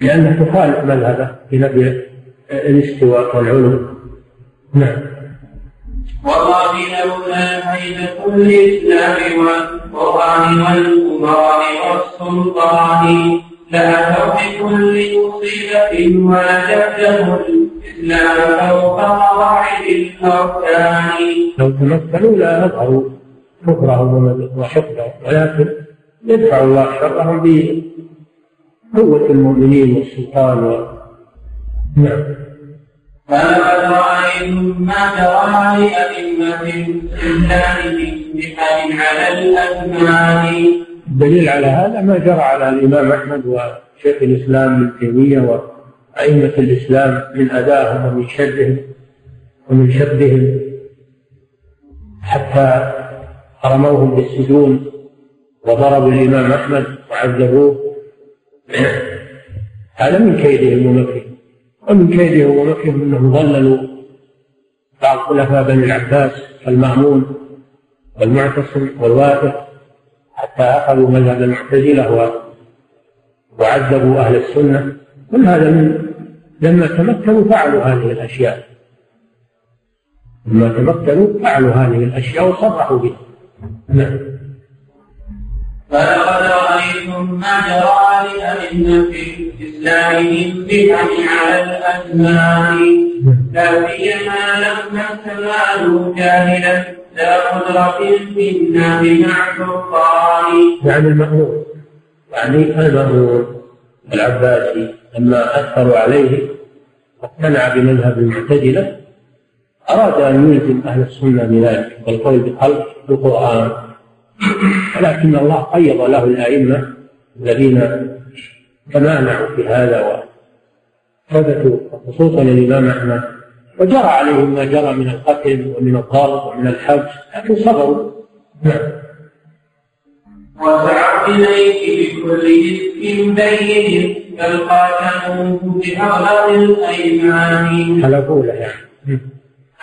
لأنها تخالف مذهبه في نبي الاستواء والعلو نعم. والله لولا هيبة الإسلام والقرآن والأمراء والسلطان لأتوا بكل مصيبة ولجده الإسلام فوق قواعد الأركان. لو تمكنوا لا أظهروا كفرهم وحقدهم ولكن يدفع الله شرهم بقوة المؤمنين والسلطان. نعم. فلقد رأيتم ما جرى لأئمة الإسلام بحال على الأزمان الدليل على هذا ما جرى على الإمام أحمد وشيخ الإسلام ابن تيمية وأئمة الإسلام من أدائهم ومن شرهم ومن شدهم حتى رموهم بالسجون وضربوا الإمام أحمد وعذبوه. هذا من كيدهم ومكرهم ومن كيدهم ومكرهم أنهم ضللوا بعض خلفاء بني العباس المأمون والمعتصم والواثق حتى أخذوا مذهب المعتزلة وعذبوا أهل السنة. كل هذا من لما تمكنوا فعلوا هذه الأشياء. لما تمكنوا فعلوا هذه الأشياء وصرحوا بها. نعم. فلقد رأيتم ما جرى لأئمة الإسلام من فتن على الأزمان لا سيما لما استمالوا جاهلا لا قدرة منا بمع سلطان يعني المأمون. يعني المأمون العباسي لما أثروا عليه واقتنع بمذهب المعتزلة أراد أن يلزم أهل السنة بذلك والقول بخلق القرآن ولكن الله قيض له الأئمة الذين تمانعوا في هذا وثبتوا خصوصا الإمام أحمد. وجرى عليهم ما جرى من القتل ومن الضرب ومن الحبس لكن صبروا. نعم. وسعوا إليك بكل اسم بين بل قاتلوه بأغلب الأيمان. حلفوا له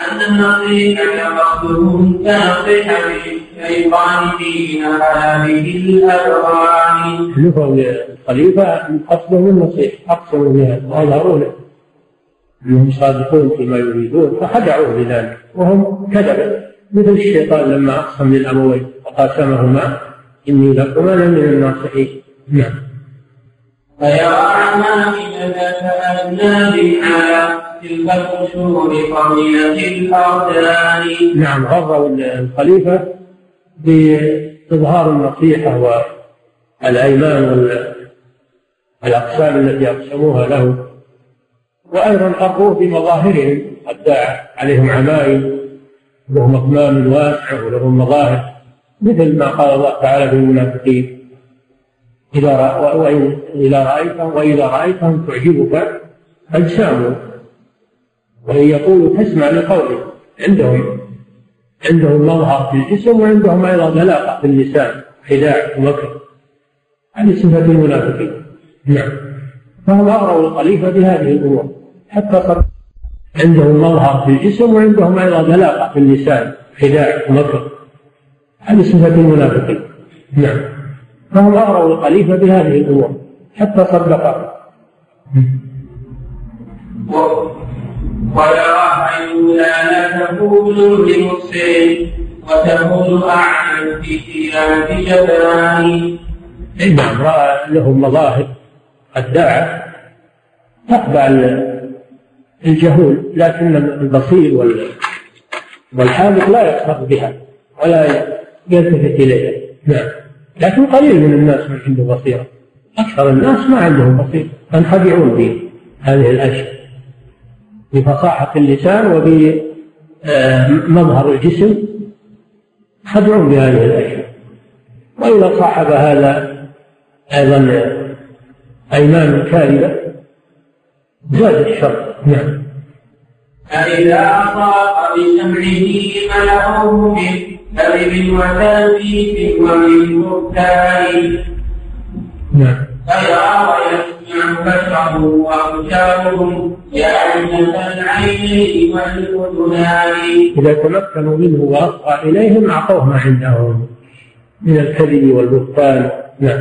أن النصيحة مقصود كنصيحة الشيطان في هذه الألوان. حلفوا للخليفة قصدهم النصيحة أقسموا بها وأظهروا له أنهم صادقون فيما يريدون فخدعوه بذلك وهم كذبوا. مثل الشيطان لما أقسم للأبوين وقاسمهما إني لكما لمن الناصحين. نعم. فيرى عمامك كأناب على تلك الأرجان نعم غروا الخليفة بإظهار النصيحة والأيمان والأقسام التي أقسموها له. وأيضا قروا بمظاهرهم أدى عليهم عمائم لهم أكمام واسعة ولهم مظاهر مثل ما قال الله تعالى في المنافقين إذا وإن إذا رأيتهم وإذا رأيتهم تعجبك أجسامهم وإن يقولوا تسمع لقولهم عندهم عندهم مظهر في الجسم وعندهم أيضا بلاغة في اللسان خداع ومكر هذه صفة المنافقين. نعم. فهم أغروا الخليفة بهذه الأمور. حتى صار عندهم مظهر في الجسم وعندهم أيضا بلاغة في اللسان خداع ومكر هذه صفة المنافقين. نعم. فهم أغروا الخليفة بهذه الأمور. حتى صدق. لا تكون لمسلم وتكون أعلم في ثياب جبان نعم رأى لهم مظاهر الداعة تقبع الجهول لكن البصير والحاذق لا يقصد بها ولا يلتفت إليها. نعم. لكن قليل من الناس من عنده بصيرة. أكثر الناس ما عندهم بصيرة. ينخدعون بهذه الأشياء. بفصاحة اللسان وبمظهر الجسم يخدعون بهذه الأشياء. وإذا صاحب هذا أيضا أيمان كاذبة زاد الشر. نعم. فإذا أصاب بسمعه ملأوه من كذب وتلبيس ومن بهتان نعم. فيرى ويسمع بشره وأبشارهم إذا تمكنوا منه وأصغى إليهم أعطوه ما عندهم من الكذب والبهتان. نعم.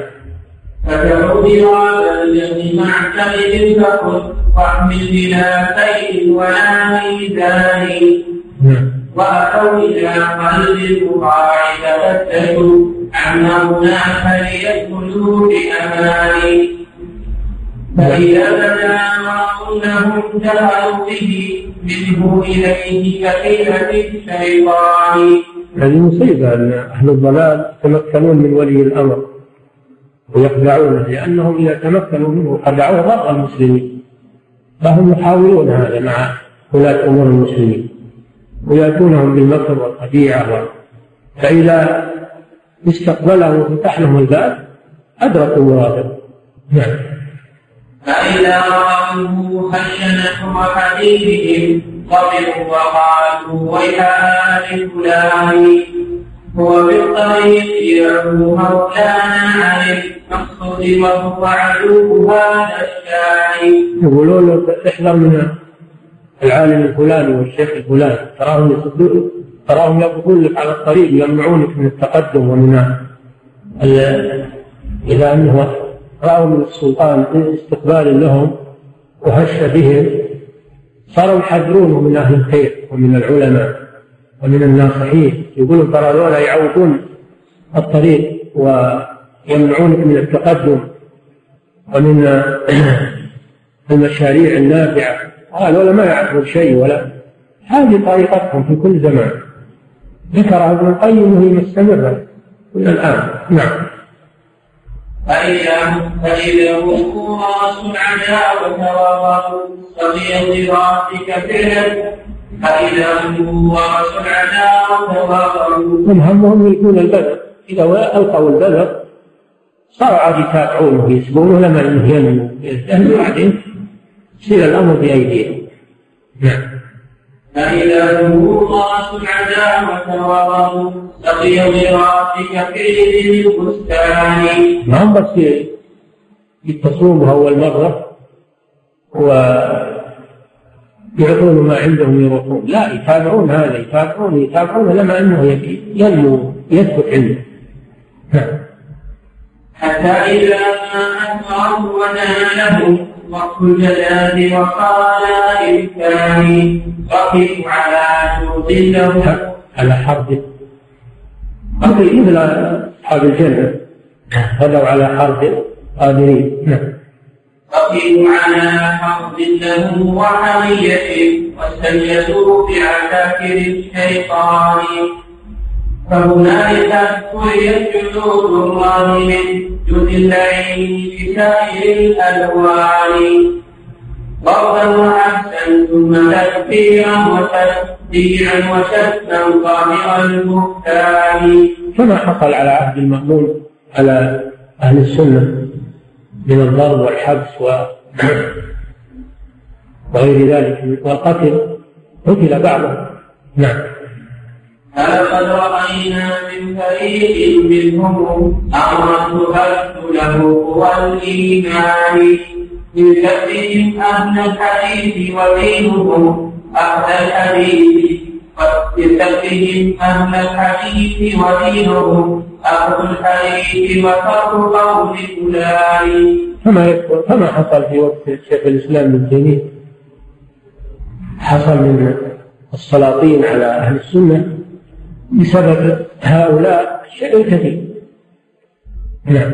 فتعود هذا الذي مع كذب فقل واحمل بلا خير ولا ميزان نعم. وأتوا إلى قلب البقاع تفتشوا عما هناك ليدخلوا بأمان فإذا بدا ما قلنهم جهلوا به منه إليه كحيلة الشيطان. هذه مصيبة أن أهل الضلال يتمكنون من ولي الأمر ويخدعونه لأنهم إذا تمكنوا منه خدعوه ضر المسلمين. فهم يحاولون هذا مع ولاة أمور المسلمين. ويأتونهم بالمكر والخديعة فإذا استقبله وفتح لهم الباب أدركوا مراده نعم. فإذا رأوه خشنة حديثهم قبلوا وقالوا ويا آل فلان هو بالطريق يعفو مولانا عن المقصود وهو عدو هذا الشاعر يقولون احذر من العالم الفلاني والشيخ الفلاني تراهم يصدون تراهم يقفون لك على الطريق يمنعونك من التقدم ومن إذا أنه رأوا من السلطان استقبال لهم وهش بهم صاروا يحذرونه من أهل الخير ومن العلماء ومن الناصحين يقولون ترى هذولا يعوقون الطريق ويمنعونك من التقدم ومن المشاريع النافعة. هذول ما يعرفون شيء ولا هذه طريقتهم في كل زمان. ذكرها ابن القيم وهي مستمرة إلى الآن. نعم. فإذا فإذا هم راس العداوة وضعوا صغير راسك فعلا فإذا هم راس العداوة وضعوا هم همهم يكون البدر إذا ألقوا البدر صاروا عاد يتابعونه يسبونه لما يزدهر بعدين. يصير الأمر بأيديهم. نعم. فإذا رأس العداوة وضعوا سقي براسك في البستان. ما هم بس يتصلون أول مرة ويعطون ما عندهم يروحون. لا يتابعون هذا يتابعون يتابعون لما أنه ينمو يثبت عنده. نعم. حتى إذا ما أكبره وناله وقت الجلال وقال إمكاني وقف على جود له. على حرب. قضي مثل أصحاب الجنة؟ غدوا على حرب قادرين. نعم. وقف على حرب له وحمية واستيسوا بعساكر الشيطان. فهنالك كليت جنود الله من جند العين بسائر الألوان. ضربا وحبسا ثم تكبيرا وتشجيعا وشتما ظاهر البهتان كما حصل على عهد المأمون على أهل السنة من الضرب والحبس و وغير ذلك والقتل؟ قتل بعضهم. نعم. فلقد رأينا من فريق منهم أمرا تهد له قوى الإيمان. من كفهم أهل الحديث ودينهم أهل الحديث. كفهم أهل الحديث ودينهم أهل الحديث وفرق قول فلان كما كما حصل في وقت شيخ الإسلام ابن تيمية؟ حصل من السلاطين على أهل السنة. بسبب هؤلاء شيء كثير نعم.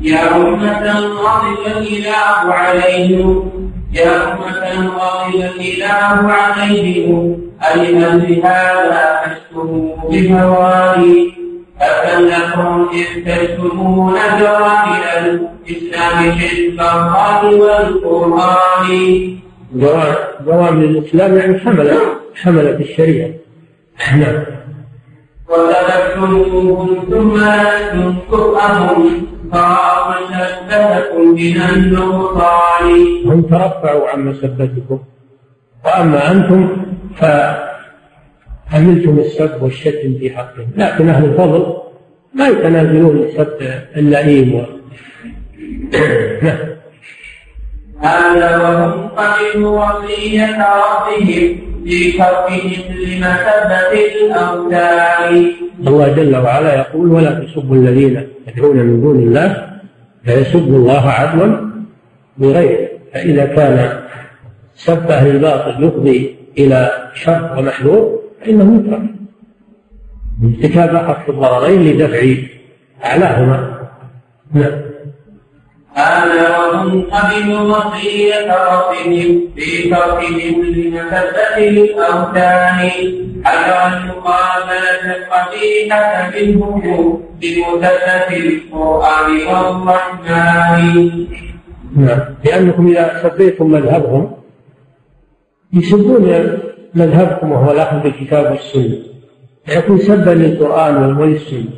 يا أمة غضب الإله عليهم. يا أمة غضب الإله عليهم. ألم بهذا أشكو بهواني أفلكم إذ تشتمون جواهر الإسلام حزب الله والقرآن؟ جوامع الإسلام يعني حملت حملت الشريعة. نعم ثم هم ترفعوا عن مسبتكم. وأما أنتم فحملتم السب والشتم في حقهم. لكن أهل الفضل ما يتنازلون السب اللئيم هذا وهم قبلوا وصية ربهم. لمثبة الأوثان الله جل وعلا يقول ولا تسبوا الذين يدعون من دون الله فيسبوا الله عدوا بغيره. فإذا كان سب أهل الباطل يفضي إلى شر ومحذور فإنه يترك ارتكاب أخف الضررين لدفع أعلاهما. نعم. هذا وهم قبلوا وصية ربهم في تركهم لمثبة الأوثان. حذر المقابلة القبيحة منهم بمثبت القرآن والرحمن. نعم. لأنكم إذا سبيتم مذهبهم يسبون مذهبكم وهو الأخذ بالكتاب والسنة. يكون سبا للقرآن وللسنة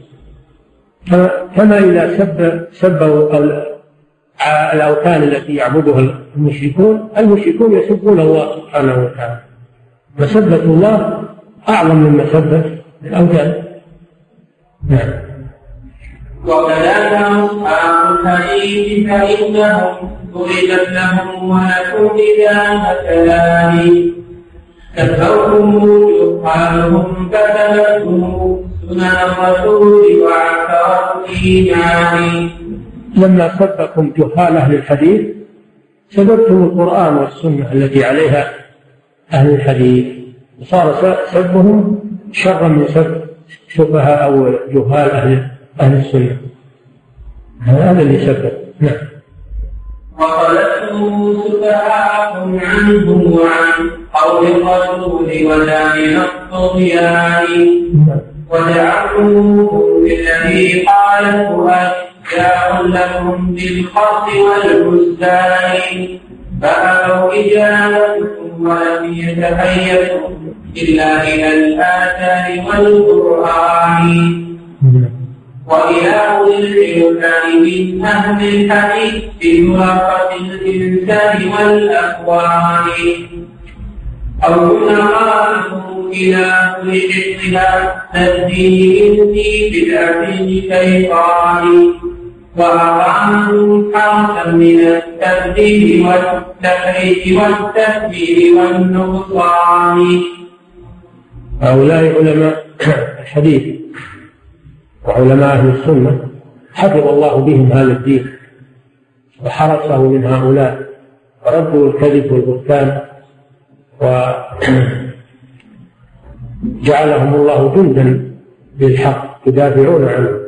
كما إذا سب سبوا الأوثان التي يعبدها المشركون المشركون يسبون الله سبحانه وتعالى. مسبة الله أعظم من مسبة الأوثان. نعم. وكذلك أصحاب الحديث فإنهم ضربت لهم ولكم إذا مثلان كفرهم جهالهم كتبتهم سنن الرسول وعثرت الإيمان لما سبكم جهال أهل الحديث سببتم القرآن والسنة التي عليها أهل الحديث. وصار سبهم شرا من سب شبهاء أو جهال أهل أهل السنة. هذا اللي سبب. نعم. وخلته سفهاء عنهم وعن قول الرسول ولا من الطغيان نعم. وجعلوه بالذي قالته جاء لهم بالخط والبستان فأبوا إجابتكم ولم يتحيزوا إلا إلى الآثار والقرآن. أولي العرفان من أهل الحديث في مرافقة الإنسان والأقوال. أو نقاله إلى كل حفظها تهديه في بدعة الشيطان. وأقاموا حرفا من التبديل والتحريف والتكبير والنقصان. هؤلاء علماء الحديث وعلماء أهل السنة حفظ الله بهم هذا الدين وحرسه من هؤلاء. وردوا الكذب والبهتان وجعلهم الله جندا للحق يدافعون عنه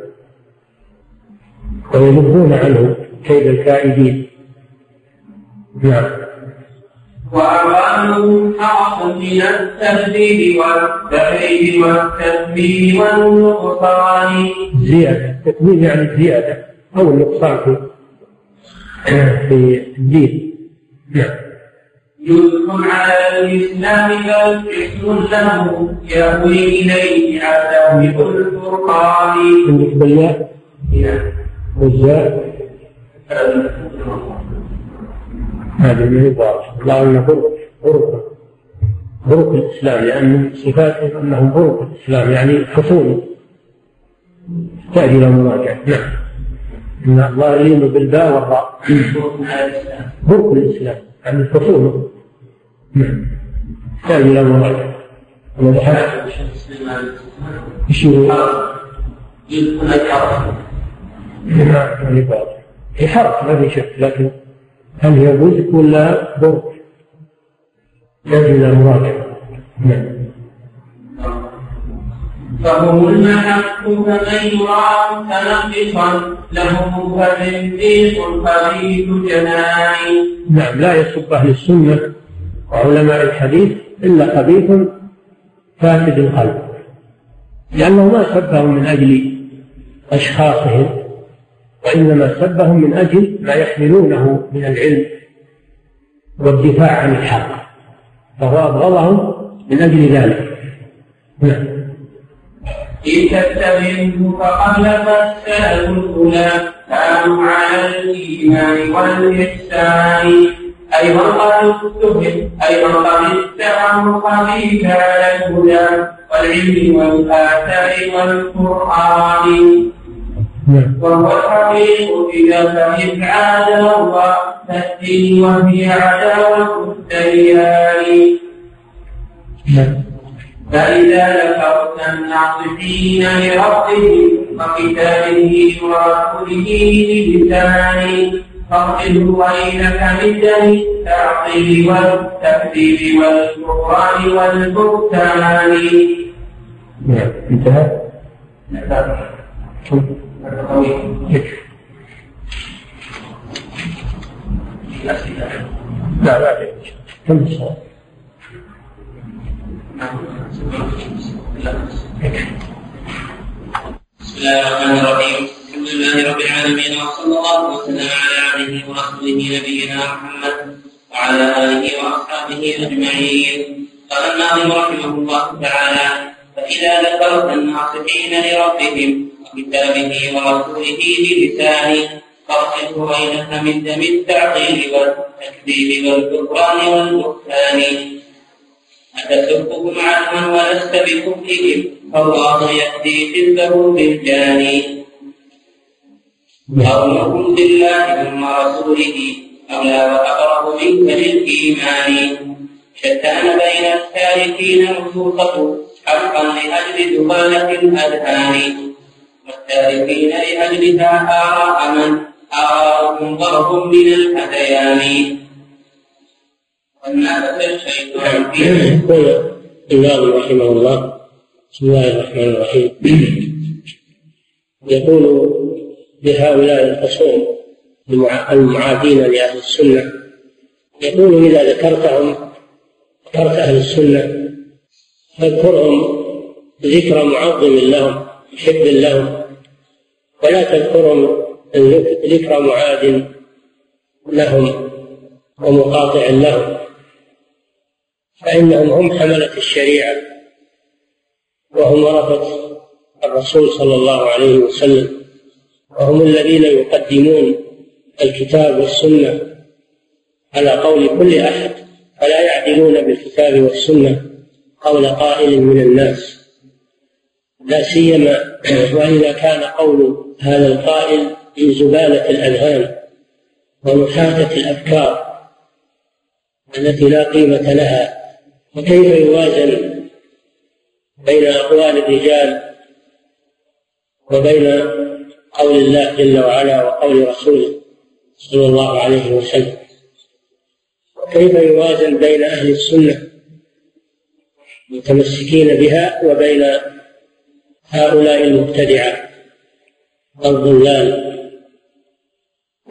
ويذبون عنه كيد الكائدين. نعم. وأعوانهم حرص من التهديد والتحريف والتثبيت والنقصان. زيادة. التثبيت يعني الزيادة أو النقصان في في الدين. نعم. جزء على الإسلام بل اسم له يهوي إليه عذاب الفرقان. عندك بالله والزاء هذا من الواضح الله إنه برك برك برك الإسلام لأن صفاته أنه برك الإسلام يعني حصول. تأتي إلى مراجعه نعم. إن الله يلين بالباء والراء. برك الإسلام يعني حصول. نعم. تاتي إلى مراجعه إيش نعم يعني واضح هي حرف ما في شك. لكن هل هي بزك ولا برك؟ يجب إلى المراجعه نعم. فهم المحق فمن يرى متنقصا لهم فزنديق خبيث جنان نعم لا يسب أهل السنة وعلماء الحديث إلا خبيث فاسد القلب لأنه ما سبهم من أجل أشخاصهم وإنما سبهم من أجل ما يحملونه من العلم والدفاع عن الحق فهو أبغضهم من أجل ذلك. نعم. إن تتبعه فقبل فالسلف الأولى كانوا على الإيمان والإحسان. أيضا قد اتهم أيضا قد اتهموا الخبيث على الهدى والعلم والآثار والقرآن نعم. وهو الحقيق إذا فهم عداوة الدين وهي عداوة الديان نعم. فإذا ذكرت الناصحين لربه وكتابه ورسوله بلسان فاغفر ويلك من دم التعطيل والتكذيب والكفران والبهتان. نعم انتهى؟ لا لا كم الصواب؟ الله الرحمن الرحيم الحمد لله رب العالمين وصلى الله وسلم على عبده ورسوله نبينا محمد وعلى اله واصحابه اجمعين قال الناظم رحمه الله تعالى فاذا ذكرت الناصحين لربهم وكتابه ورسوله بلسان فاصله بينك من دم التعطيل والتكذيب والكفران والبهتان أتسبهم عدما ولست بكفرهم. فالله يهدي حزبه بالجاني. قولهم بالله ثم رسوله. أولى وأقرب منك للإيمان. شتان بين التاركين نصوصه حقا لأجل دخالة الأذهان. والتاركين لأجلها آراء من؟ آراءهم ضرب من الهذيان يقول الناظم رحمه الله بسم الله الرحمن الرحيم يقول بهؤلاء الخصوم المعادين لأهل السنة يقول إذا ذكرتهم ذكرت أهل السنة فاذكرهم ذكر معظم لهم محب لهم ولا تذكرهم ذكر معاد لهم ومقاطع لهم. فإنهم هم حملة الشريعة وهم ورثة الرسول صلى الله عليه وسلم وهم الذين يقدمون الكتاب والسنة على قول كل أحد فلا يعدلون بالكتاب والسنة قول قائل من الناس. لا سيما وإذا كان قول هذا القائل في زبالة الأذهان ومحاكة الأفكار التي لا قيمة لها وكيف يوازن بين أقوال الرجال وبين قول الله جل وعلا وقول رسوله صلى الله عليه وسلم؟ وكيف يوازن بين أهل السنة المتمسكين بها وبين هؤلاء المبتدعة والضلال؟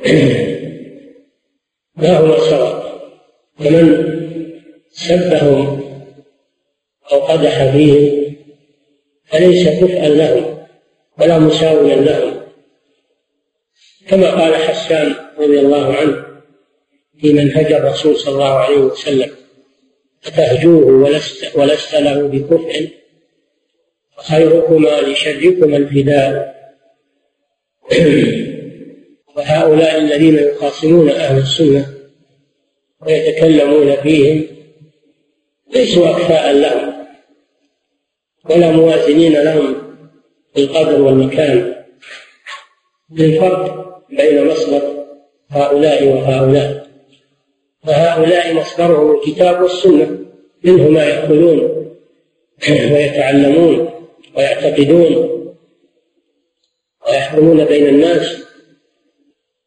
ما هو الصواب؟ فمن سبهم أو قدح فيهم فليس كفءا لهم ولا مساويا لهم. كما قال حسان رضي الله عنه في منهج الرسول صلى الله عليه وسلم أتهجوه ولست ولست له بكفء؟ خيركما لشركما الفداء. وهؤلاء الذين يخاصمون أهل السنة ويتكلمون فيهم ليسوا أكفاء لهم ولا موازنين لهم في القدر والمكان. للفرق بين مصدر هؤلاء وهؤلاء. فهؤلاء مصدرهم الكتاب والسنة منه ما يأكلون ويتعلمون ويعتقدون ويحكمون بين الناس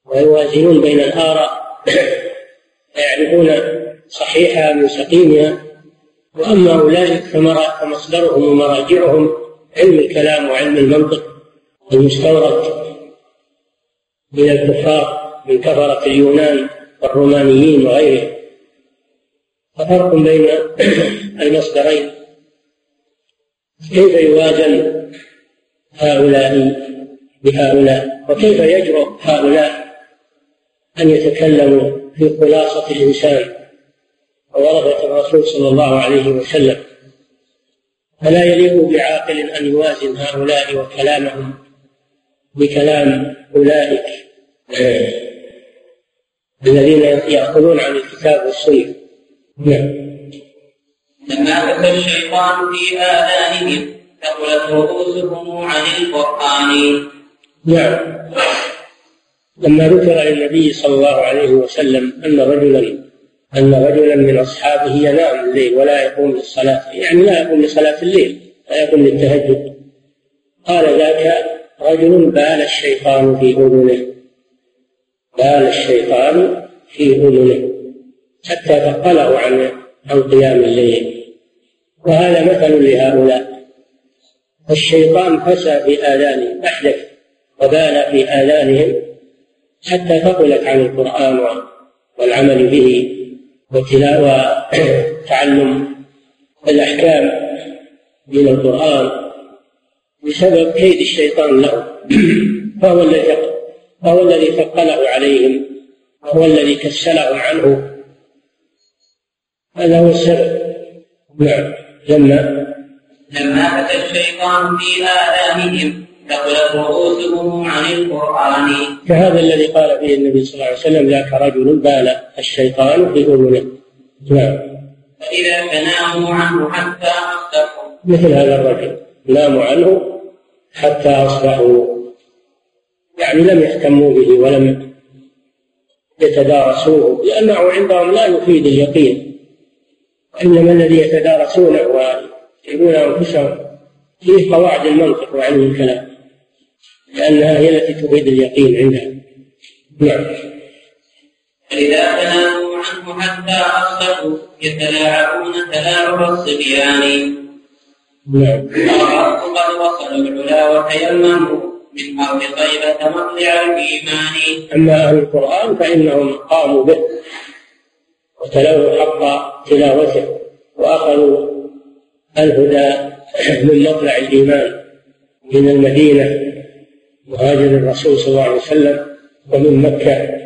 ويوازنون بين الآراء. ويعرفون صحيحها من سقيمها. وأما أولئك فمصدرهم ومراجعهم علم الكلام وعلم المنطق المستورد من الكفار من كفرة اليونان والرومانيين وغيرهم. ففرق بين المصدرين. كيف يوازن هؤلاء بهؤلاء؟ وكيف يجرؤ هؤلاء أن يتكلموا في خلاصة الإنسان؟ وورثة الرسول صلى الله عليه وسلم فلا يليق بعاقل أن يوازن هؤلاء وكلامهم؟ بكلام أولئك. الذين يأخذون عن الكتاب والسنة. نعم. لما كتب الشيطان في آذانهم ثقلت رؤوسهم عن القرآن. نعم. لما ذكر للنبي صلى الله عليه وسلم أن رجلا أن رجلا من أصحابه ينام الليل ولا يقوم للصلاة. يعني لا يقوم لصلاة الليل لا يقوم للتهجد. قال ذاك رجل بال الشيطان في أذنه. بال الشيطان في أذنه. حتى ثقله عن عن قيام الليل. وهذا مثل لهؤلاء. الشيطان فسى في آذانهم أحدث وبال في آذانهم حتى ثقلت عن القرآن والعمل به. وتعلم الأحكام من القرآن بسبب كيد الشيطان له فهو الذي فهو الذي ثقله عليهم وهو الذي كسلهم عنه. هذا هو السبب. نعم. لما لما أتى الشيطان في آذانهم ثقلت رؤوسهم عن القرآن. كهذا الذي قال فيه النبي صلى الله عليه وسلم ذاك رجل بال الشيطان في أذنه نعم. فإذا تناموا عنه حتى أصبحوا مثل هذا الرجل. ناموا عنه حتى أصبحوا يعني لم يهتموا به ولم يتدارسوه لأنه عندهم لا يفيد اليقين. إنما الذي يتدارسونه ويجدون أنفسهم فيه قواعد المنطق وعلم الكلام. لأنها هي التي تفيد اليقين عندها. نعم. فإذا تناموا عنه حتى أصبحوا يتلاعبون تلاعب الصبيان. نعم. قد وصلوا العلا وتيمموا من أرض طيبة مطلع الإيمان. أما أهل القرآن فإنهم قاموا به وتلوه حق تلاوته وأخذوا الهدى من مطلع الإيمان من المدينة. مهاجر الرسول صلى الله عليه وسلم ومن مكة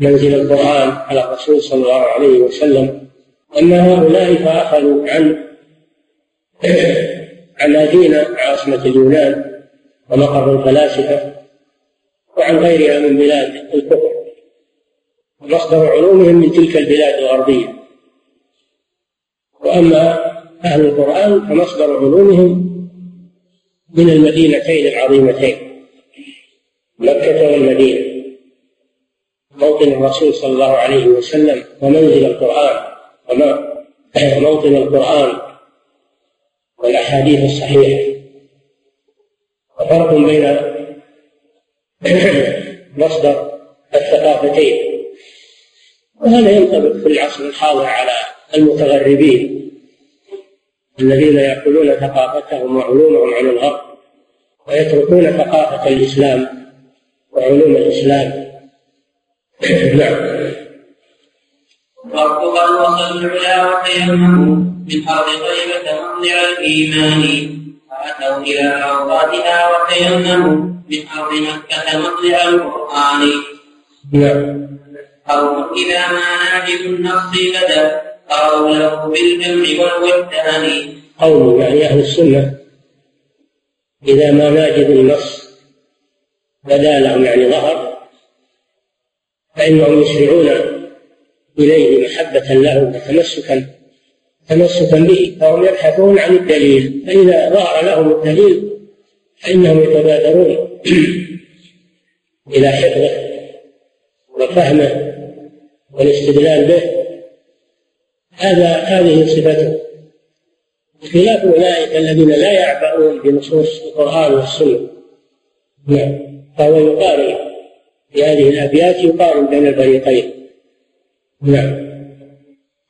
منزل القرآن على الرسول صلى الله عليه وسلم أما هؤلاء فأخذوا عن عن أدينة عاصمة اليونان ومقر الفلاسفة وعن غيرها من بلاد الكفر. ومصدر علومهم من تلك البلاد الغربية. وأما أهل القرآن فمصدر علومهم من المدينتين العظيمتين. مكة والمدينة. موطن الرسول صلى الله عليه وسلم ومنزل القرآن وموطن القرآن والأحاديث الصحيحة. وفرق بين مصدر الثقافتين. وهذا ينطبق في العصر الحاضر على المتغربين الذين يأكلون ثقافتهم وعلومهم عن الغرب ويتركون ثقافة الإسلام وعلوم الإسلام. نعم. ربك وصل العلا وتيمموا من أرض طيبة مطلع الإيمان. فأتوا إلى أوقاتها وتيمموا من أرض مكة مطلع القرآن. نعم. أو إذا ما ناجز النص بدا قالوا له بالجمع والوجدان قول يعني أهل السنة. إذا ما ناجز النص بدا لهم يعني ظهر فإنهم يسرعون إليه محبة له وتمسكا تمسكا به فهم يبحثون عن الدليل فإذا ظهر لهم الدليل فإنهم يتبادرون إلى حفظه وفهمه والاستدلال به. هذا هذه صفته. بخلاف أولئك الذين لا يعبؤون بنصوص القرآن والسنة. نعم. فهو يقارن. في هذه الأبيات يقارن بين الفريقين. نعم.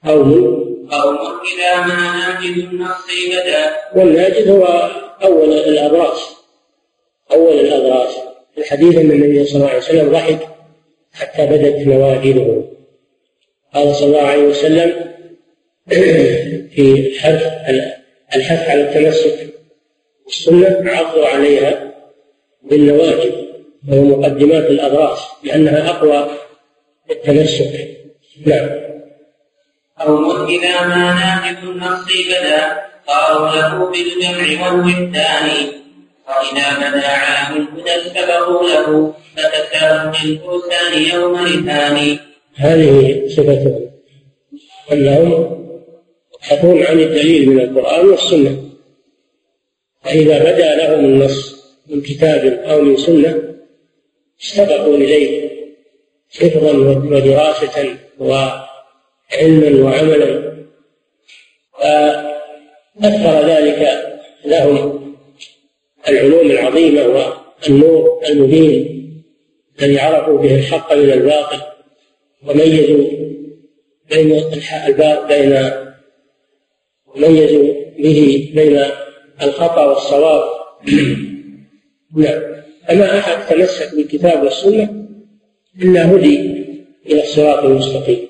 قوم قوم إذا ما ناجد النص بدا والناجد هو أول الأبراس أول الأبراس في الحديث أن النبي صلى الله عليه وسلم ضحك حتى بدت نواجذه قال صلى الله عليه وسلم في حرف الحث على التمسك بالسنة عضوا عليها بالنواجذ وهي مقدمات الأبراس لأنها أقوى التمسك نعم. قوم إذا ما ناقض النص بدا قالوا له بالجمع والوحدان. وإذا بدا عام الهدى استبقوا له فتساءلوا للفرسان يوم رثان هذه صفتهم أنهم يبحثون عن الدليل من القرآن والسنة. فإذا بدا لهم النص من كتاب أو من سنة استبقوا إليه حفظا ودراسة وعلما وعملا فأثر ذلك لهم العلوم العظيمة والنور المبين الذي عرفوا به الحق من الباطل وميزوا بين الباب بين ميزوا به بين الخطأ والصواب. نعم. فما أحد تمسك بالكتاب والسنة إلا هدي إلى الصراط المستقيم.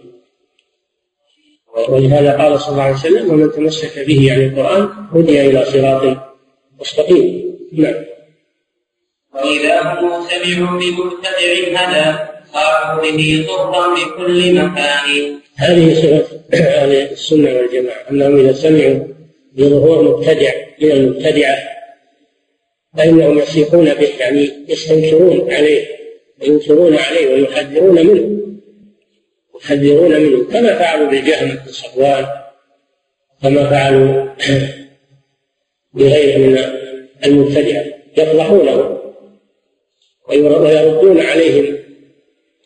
ولهذا قال صلى الله عليه وسلم ومن تمسك به يعني القرآن هدي إلى صراط مستقيم. نعم. وإذا هم سمعوا بمبتدع هدى صاروا به ضرا بكل مكان. هذه صفة أهل السنة والجماعة. أنهم إذا سمعوا بظهور مبتدع من المبتدعة فإنهم يصيحون به يعني يستنكرون عليه وينكرون عليه ويحذرون منه يحذرون منه كما فعلوا بالجهم بن صفوان كما فعلوا بغيره من المبتدعة يفضحونه ويردون عليهم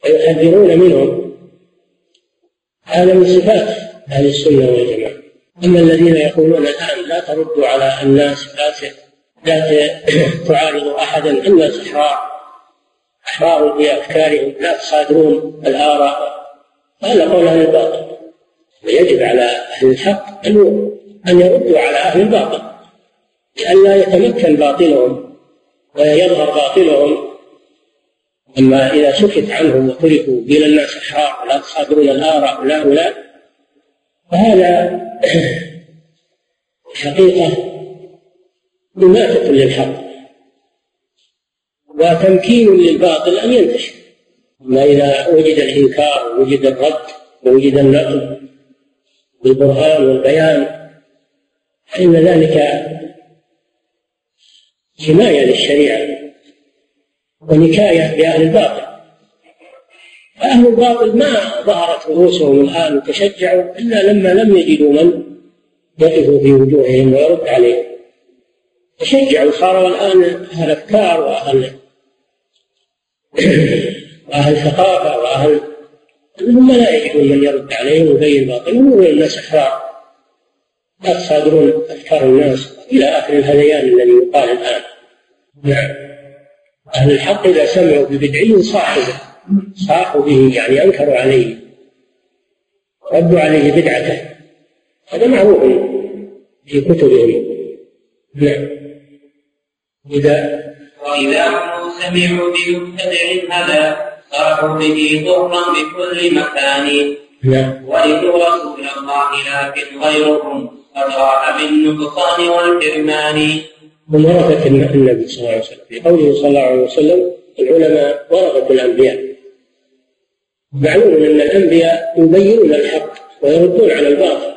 ويحذرون منهم. هذا من صفات أهل السنة والجماعة. أما الذين يقولون الآن لا تردوا على الناس لا لا تعارضوا أحدا الناس أحرار أحرار في أفكارهم لا تصادرون الآراء. هذا قول أهل الباطل. ويجب على أهل الحق أن أن يردوا على أهل الباطل. لئلا يتمكن باطلهم ويظهر باطلهم. أما إذا سكت عنهم وتركوا قيل الناس أحرار ولا تصادرون الآراء ولا ولا فهذا حقيقة مماتة للحق وتمكين للباطل أن ينتشر أما إذا وجد الإنكار ووجد الرد ووجد النقل بالبرهان والبيان فإن ذلك حماية للشريعة ونكاية لأهل الباطل. فأهل الباطل ما ظهرت رؤوسهم الآن وتشجعوا إلا لما لم يجدوا من يقف في وجوههم ويرد عليهم. تشجعوا صاروا الآن أهل أفكار وأهل وأهل ثقافة وأهل هم لا يجدون من يرد عليهم ويبين باطلهم الناس أحرار لا تصادرون أفكار الناس إلى آخر الهذيان الذي يقال الآن. نعم. أهل الحق إذا سمعوا ببدعي صاحوا به صاحوا به يعني أنكروا عليه ردوا عليه بدعته هذا معروف في كتبهم. نعم. إذا وإذا هم سمعوا بمبتدع هدى صرحوا به ضرا بكل مكان. ولدوا رسول الله لكن غيرهم قد راح بالنقصان والحرمان هم ورثة النبي صلى الله عليه وسلم. في قوله صلى الله عليه وسلم العلماء ورثة الأنبياء. معلوم أن الأنبياء يبينون الحق ويردون على الباطل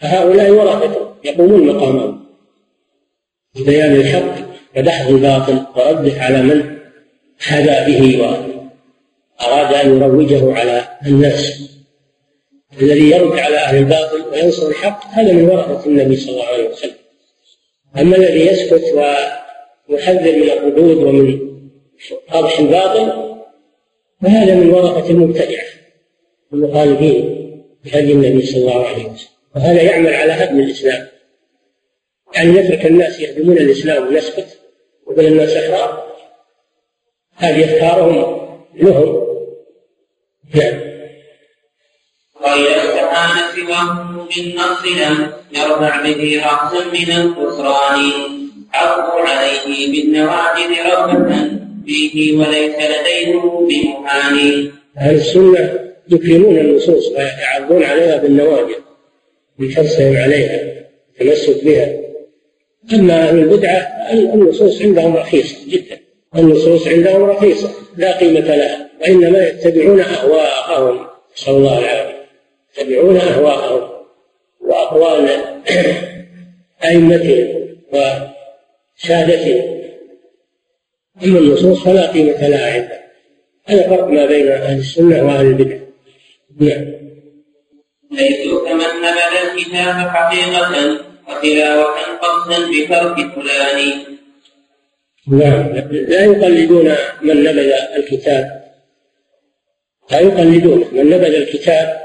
فهؤلاء ورثة يقومون مقامهم. ببيان الحق ودحض الباطل ورده على من حذا به وأراد. أن يروجه على الناس. الذي يرد على أهل الباطل وينصر الحق هذا من ورثة النبي صلى الله عليه وسلم. أما الذي يسكت ويحذر من الردود ومن قرش الباطل فهذا من ورثة المبتدعة المخالفين بهدي النبي صلى الله عليه وسلم. وهذا يعمل على هدم الإسلام. يعني نترك الناس يهدمون الإسلام ونسكت. وبل الناس أحرار هذه أفكارهم لهم. نعم. وإذا استعان سواه بالنص لم يرفع به رأسا من الخسران. عرضوا عليه بالنواجذ رغبة فيه وليس لديهم بمهان أهل السنة يكرمون النصوص ويعرضون عليها بالنواجذ بحرصهم عليها التمسك بها. أما أهل البدعة النصوص عندهم رخيصة؟ جدا. النصوص عندهم رخيصة لا قيمة لها وإنما يتبعون أهواءهم. نسأل الله العافية. يتبعون أهواءهم وأقوال أئمتهم وسادتهم. أما النصوص فلا قيمة لها عندهم. هذا فرق ما بين أهل السنة وأهل البدع. نعم. ليسوا كمن نبذ الكتاب حقيقة وتلاوة قصدا بترك فلان. نعم. لا يقلدون من نبذ الكتاب. لا يقلدون من نبذ الكتاب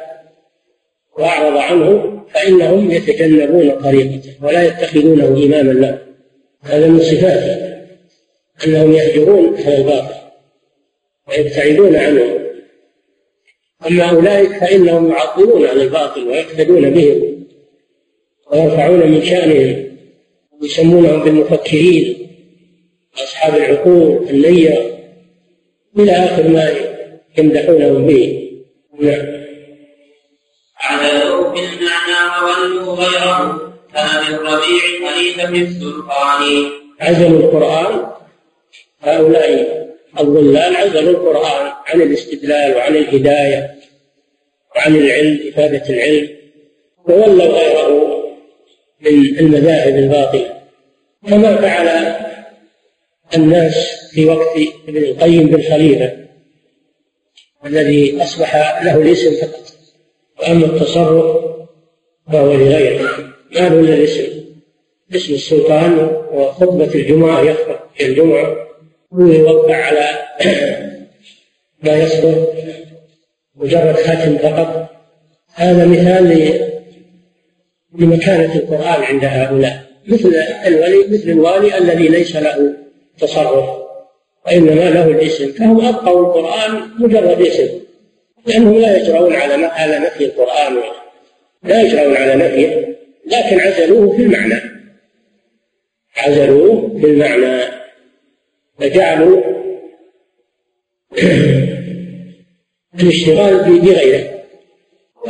وأعرض عنه فإنهم يتجنبون طريقته ولا يتخذونه إماما له. هذا من صفاته أنهم يهجرون على الباطل ويبتعدون عنه. أما أولئك فإنهم يعطلون عن الباطل ويقتدون بهم. ويرفعون من شأنهم ويسمونهم بالمفكرين أصحاب العقول النية إلى آخر ما يمدحونهم به. نعم. عدلوا بالمعنى وولوا غيره كان بالربيع خليفة السلطان عزلوا القرآن هؤلاء الضلال عزلوا القرآن عن الاستدلال وعن الهداية وعن العلم إفادة العلم. وولوا غيره من المذاهب الباطلة. كما فعل الناس في وقت ابن القيم بالخليفة الذي أصبح له الاسم فقط وأما التصرف فهو لغيره. ما له إلا الاسم؟ اسم السلطان وخطبة الجمعة يخطب في الجمعة. ويوقع على ما يصدر مجرد ختم فقط. هذا مثال لمكانة القرآن عند هؤلاء. مثل الولي مثل الوالي الذي ليس له تصرف وإنما له الاسم. فهم أبقوا القرآن مجرد اسم لأنهم لا يجرؤون على على نفي القرآن لا يجرؤون على نفيه لكن عزلوه في المعنى. عزلوه في المعنى. فجعلوا الاشتغال بغيره.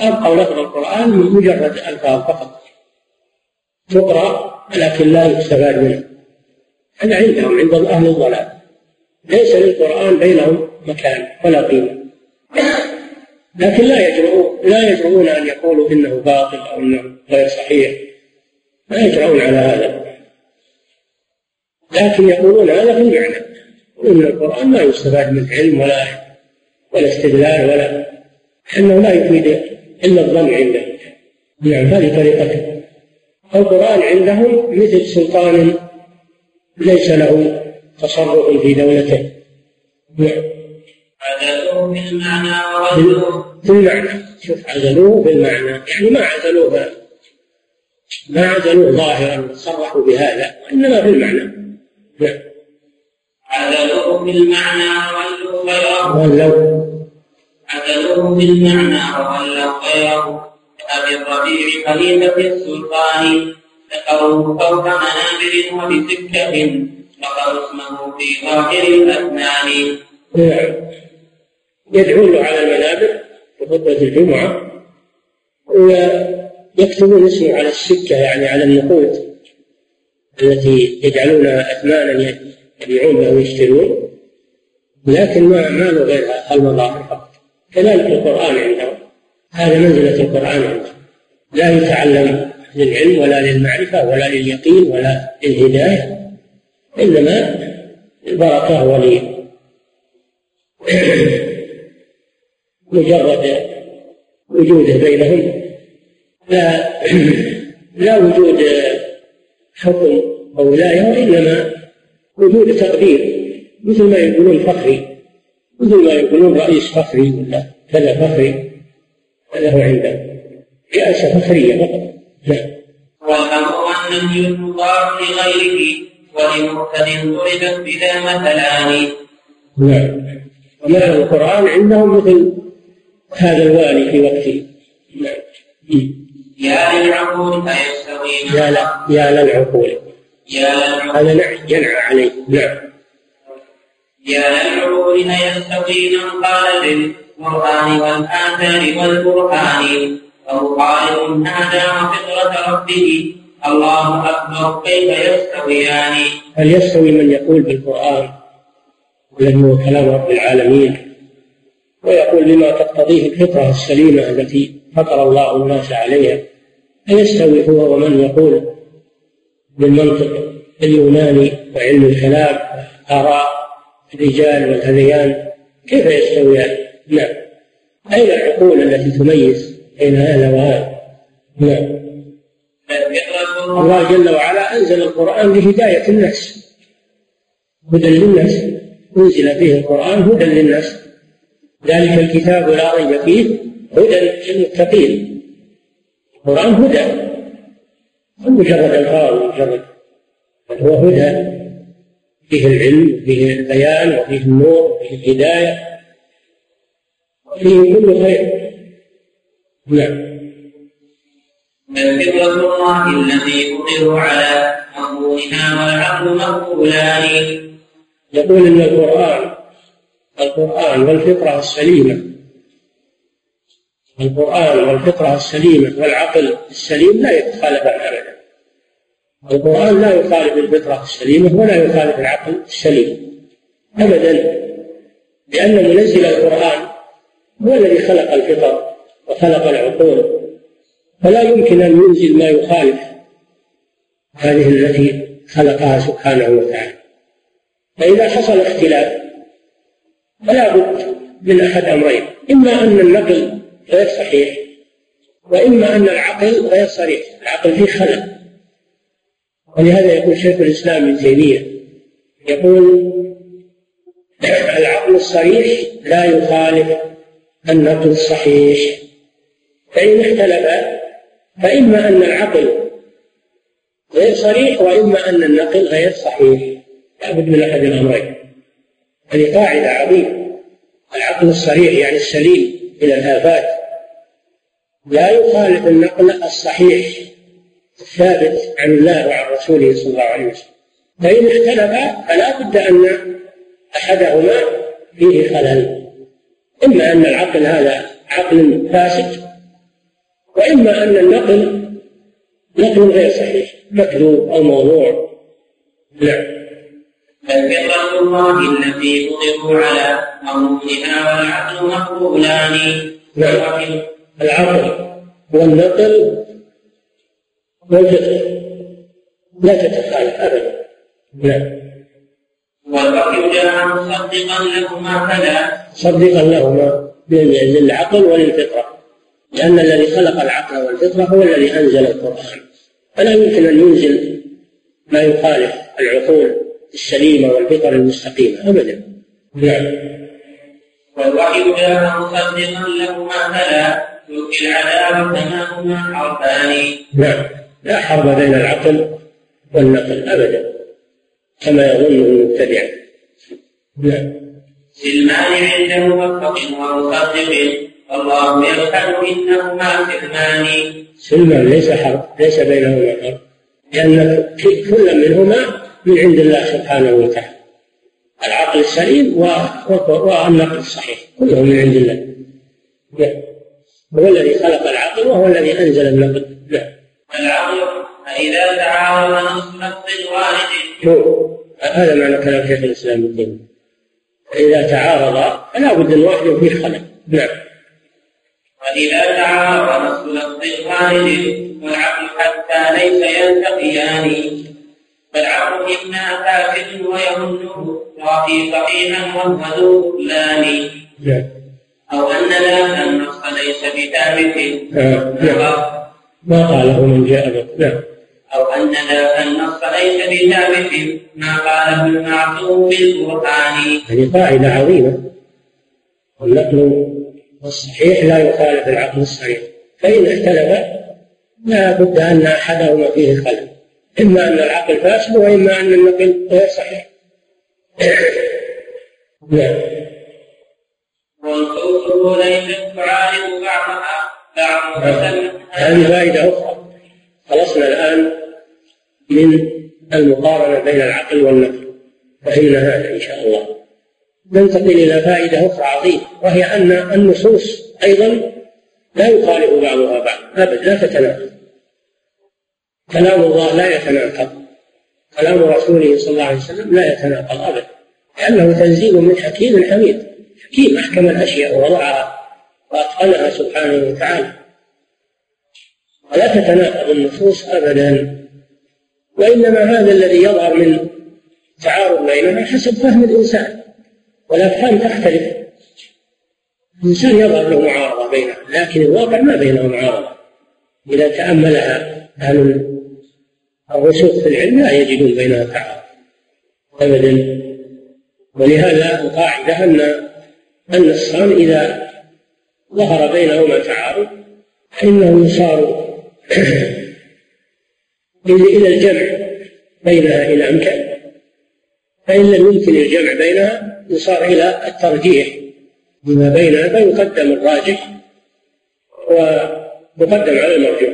وأبقوا لفظ القرآن مجرد ألفاظ فقط. تقرأ لكن لا يستفاد منه. هذا عندهم عند أهل الضلال. ليس للقرآن بينهم مكان ولا قيمة. لكن لا يجرؤون لا يجرؤون أن يقولوا إنه باطل أو إنه غير صحيح. لا يجرؤون على هذا. لكن يقولون هذا في المعنى. وإن القرآن ما يستفاد من علم ولا ولا استدلال ولا أنه لا يفيد إلا الظن عنده نعم هذه طريقته القرآن عندهم مثل سلطان ليس له تصرف في دولته. نعم عزلوه بالمعنى وردوه بالمعنى. شوف عزلوه بالمعنى. يعني ما عزلوه ما عزلوه ظاهرا صرحوا بهذا وإنما بالمعنى. نعم. عزلوه بالمعنى ولوا عزلوه بالمعنى وولوا غيره أبي الربيع خليفة السلطان. ذكروه فوق منابر وبسكة فقروا اسمه في ظاهر الأسنان. يدعون على المنابر في خطبة الجمعة ويكتبون اسمه على السكة يعني على النقود التي يجعلونها أثمانا يبيعون ويشترون لكن ما ما له غير المظاهر فقط كذلك القرآن عندهم. هذا منزلة القرآن عندهم. لا يتعلم للعلم ولا للمعرفة ولا لليقين ولا للهداية إنما البركة ولي مجرد وجوده بينهم. لا لا وجود حكم أو ولاية وإنما وجود تقدير مثل ما يقولون فخري مثل ما يقولون رئيس فخري ولا كذا فخري هذا هو عنده رئاسة فخرية فقط. نعم. والأمر أن المضاف لغيره ولمرتد ضربت بلا مثلان. نعم. ومعنى القرآن عندهم مثل هذا الوالي في وقته. نعم. يا للعقول أيستوي يا لا يا للعقول. يا للعقول. هذا نعم ينعى عليه. نعم. يا للعقول أيستوي من قال بالقرآن والآثار والبرهان أو قائل هذا وفطرة ربه. الله أكبر. كيف يستويان؟ هل يستوي من يقول بالقرآن الذي هو كلام رب العالمين؟ ويقول بما تقتضيه الفطرة السليمة التي فطر الله الناس عليها. أيستوي هو ومن يقول بالمنطق اليوناني وعلم الكلام آراء الرجال والهذيان كيف يستويان؟ نعم. أين العقول التي تميز؟ بين هذا وهذا؟ نعم. الله جل وعلا أنزل القرآن لهداية الناس. هدى للناس. أنزل فيه القرآن هدى للناس. ذلك الكتاب لا ريب فيه هدى للمتقين. القرآن هدى. مجرد الفاظ مجرد. بل هو هدى. فيه العلم وفيه البيان وفيه النور وفيه الهداية. وفيه كل خير. نعم. بل فطرة الله التي فطروا على مضمونها والعقل مقبولان يقول إن القرآن القرآن والفطرة السليمة. القرآن والفطرة السليمة والعقل السليم لا يتخالفان أبدا. القرآن لا يخالف الفطرة السليمة ولا يخالف العقل السليم أبدا لأن منزل القرآن هو الذي خلق الفطر وخلق العقول. فلا يمكن أن ينزل ما يخالف هذه التي خلقها سبحانه وتعالى. فإذا حصل اختلاف فلا بد من أحد أمرين إما أن النقل غير صحيح وإما أن العقل غير صريح. العقل فيه خلل. ولهذا يقول شيخ الإسلام ابن تيمية يقول العقل الصريح لا يخالف النقل الصحيح. فإن اختلف فإما أن العقل غير صريح وإما أن النقل غير صحيح. لابد من أحد الأمرين. هذه قاعدة عظيمة. العقل الصريح يعني السليم إلى الآفات. لا يخالف النقل الصحيح. الثابت عن الله وعن رسوله صلى الله عليه وسلم. فإن اختلفا فلا بد أن أحدهما فيه خلل. إما أن العقل هذا عقل فاسد وإما أن النقل نقل غير صحيح مكذوب أو موضوع. نعم. فالفطرة الله التي فطروا على مضمونها والعقل مقبولان. نعم. العقل والنقل لا تتخالف أبدا نعم والوحي جاء مصدقا لهما فلا صدقا لهما للعقل وللفطرة لأن الذي خلق العقل والفطرة هو الذي أنزل القرآن. فلا يمكن أن ينزل ما يخالف العقول السليمة والفطر المستقيمة أبدا. نعم. والوحي جاء مصدقا لهما فلا يلقي العذاب كما هما حرفان. نعم. لا حرب بين العقل والنقل أبدا كما يظن المبتدع. نعم سلمان عند موفق ومصدق الله يشهد إنهما سلمان سلمان ليس حرب ليس بينهما حرب. لأن كل منهما من عند الله سبحانه وتعالى. العقل السليم والنقل الصحيح كلهم من عند الله. هو الذي خلق العقل وهو الذي أنزل النقل. نعم العقل فإذا تعارض نص لفظ الوالد هذا معنى كلام شيخ الإسلام ابن تيمية. فإذا تعارض فلا بد أن واحد فيه خلل. نعم. وإذا تعارض نص لفظ الوالد والعقل حتى ليس يلتقيان. فالعقل إما فاسد ويظنه يعطي صحيحا وهو ذو أو أن ذاك النص ليس بثابت. ما قاله من جاء به. نعم. أو أن ذاك النص ليس بثابت ما قاله المعصوم بالقرآن هذه قاعدة عظيمة. والنقل والصحيح لا يخالف العقل الصحيح. فإن اختلف لا بد أن أحدهما فيه خلل. إما أن العقل فاسد وإما أن النقل غير صحيح. نعم. والخوف ليست تعارض بعضها بعضها هذه فائدة أخرى. خلصنا الآن من المقارنة بين العقل والنقل فهمنا هذا إن شاء الله. ننتقل إلى فائدة أخرى عظيمة وهي أن النصوص أيضا لا يخالف بعضها بعض أبدا لا تتناقض. كلام الله لا يتناقض. كلام رسوله صلى الله عليه وسلم لا يتناقض أبدا لأنه تنزيل من حكيم حميد. حكيم أحكم الأشياء ووضعها. وأتقنها سبحانه وتعالى. ولا تتناقض النصوص أبدا وإنما هذا الذي يظهر من تعارض بينها حسب فهم الإنسان. والأفهام تختلف. الإنسان يظهر له معارضة بينها لكن الواقع ما بينه معارضة. إذا تأملها أهل الرسوخ في العلم لا يجدون بينها تعارض أبدا. ولهذا القاعدة أن أن الصام إذا ظهر بينهما تعارض فإنه يصار إلى الجمع بينها إن أمكن. فإن لم يمكن الجمع بينها يصار إلى الترجيح بما بينها فيقدم الراجح ويقدم على المرجوح.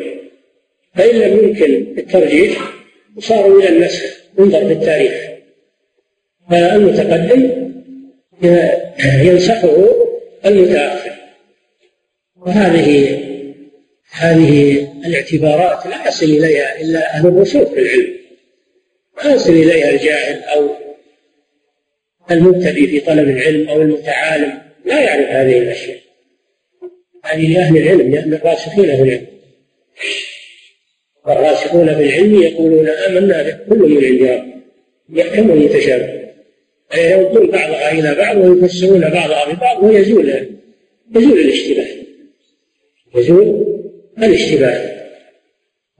فإن لم يمكن الترجيح يصار إلى النسخ ينظر في التاريخ. فالمتقدم ينسخه المتأخر. وهذه هذه الاعتبارات لا يصل إليها إلا أهل الرسوخ في العلم. ما يصل إليها الجاهل أو المبتدئ في طلب العلم أو المتعالم. لا يعرف هذه الأشياء. هذه لأهل العلم لأن الراسخين في العلم. والراسخون في العلم يقولون آمنا به كل من عند ربنا يحكم ويتشابه. يردون بعضها إلى بعض ويفسرون بعضها ببعض ويزول يزول الاشتباه. يزول الاشتباه؟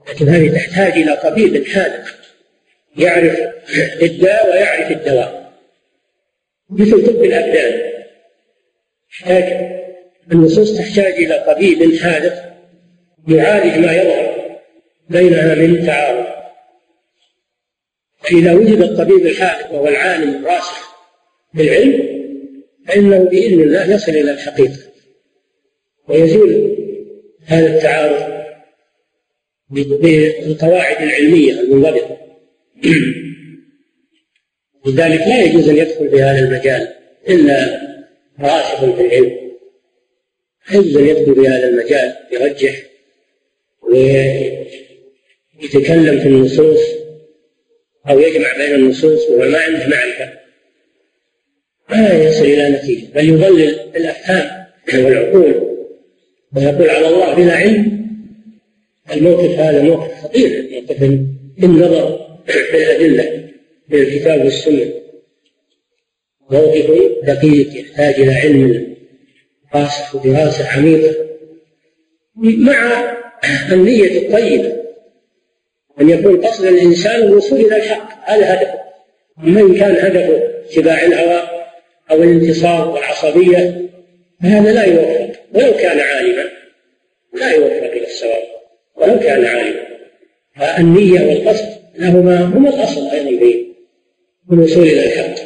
لكن هذه تحتاج إلى طبيب حاذق يعرف الداء ويعرف الدواء. مثل طب الأبدان. تحتاج النصوص تحتاج إلى طبيب حاذق يعالج ما يظهر بينها من تعارض. فإذا وجد الطبيب الحاذق وهو العالم الراسخ بالعلم فإنه بإذن الله يصل إلى الحقيقة. ويزول هذا التعارض بالقواعد العلمية المنضبطة. لذلك لا يجوز أن يدخل في هذا المجال إلا راسخ في العلم. يجوز أن يدخل في هذا المجال يرجح ويتكلم في النصوص أو يجمع بين النصوص وهو ما عنده معرفة. ما يصل إلى نتيجة بل يضلل الأفهام والعقول. ويقول على الله بلا علم الموقف هذا موقف خطير. موقف النظر في الأدلة من الكتاب والسنة موقف دقيق يحتاج إلى علم راسخ ودراسة عميقة. مع النية الطيبة أن يكون قصد الإنسان الوصول إلى الحق هذا هدفه إن كان هدفه اتباع الهوى أو الانتصار والعصبية فهذا لا يوفق ولو كان عالما لا يوفق إلى الصواب. ولو كان عالما. فالنية والقصد لهما هما الأصل أيضا في الوصول إلى الحق.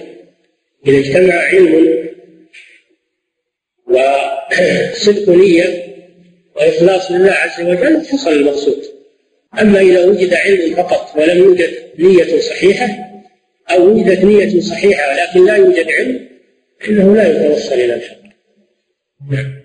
إذا اجتمع علم وصدق نية وإخلاص لله عز وجل حصل المقصود. أما إذا وجد علم فقط ولم يوجد نية صحيحة أو وجدت نية صحيحة ولكن لا يوجد علم فإنه لا يتوصل إلى الحق. نعم.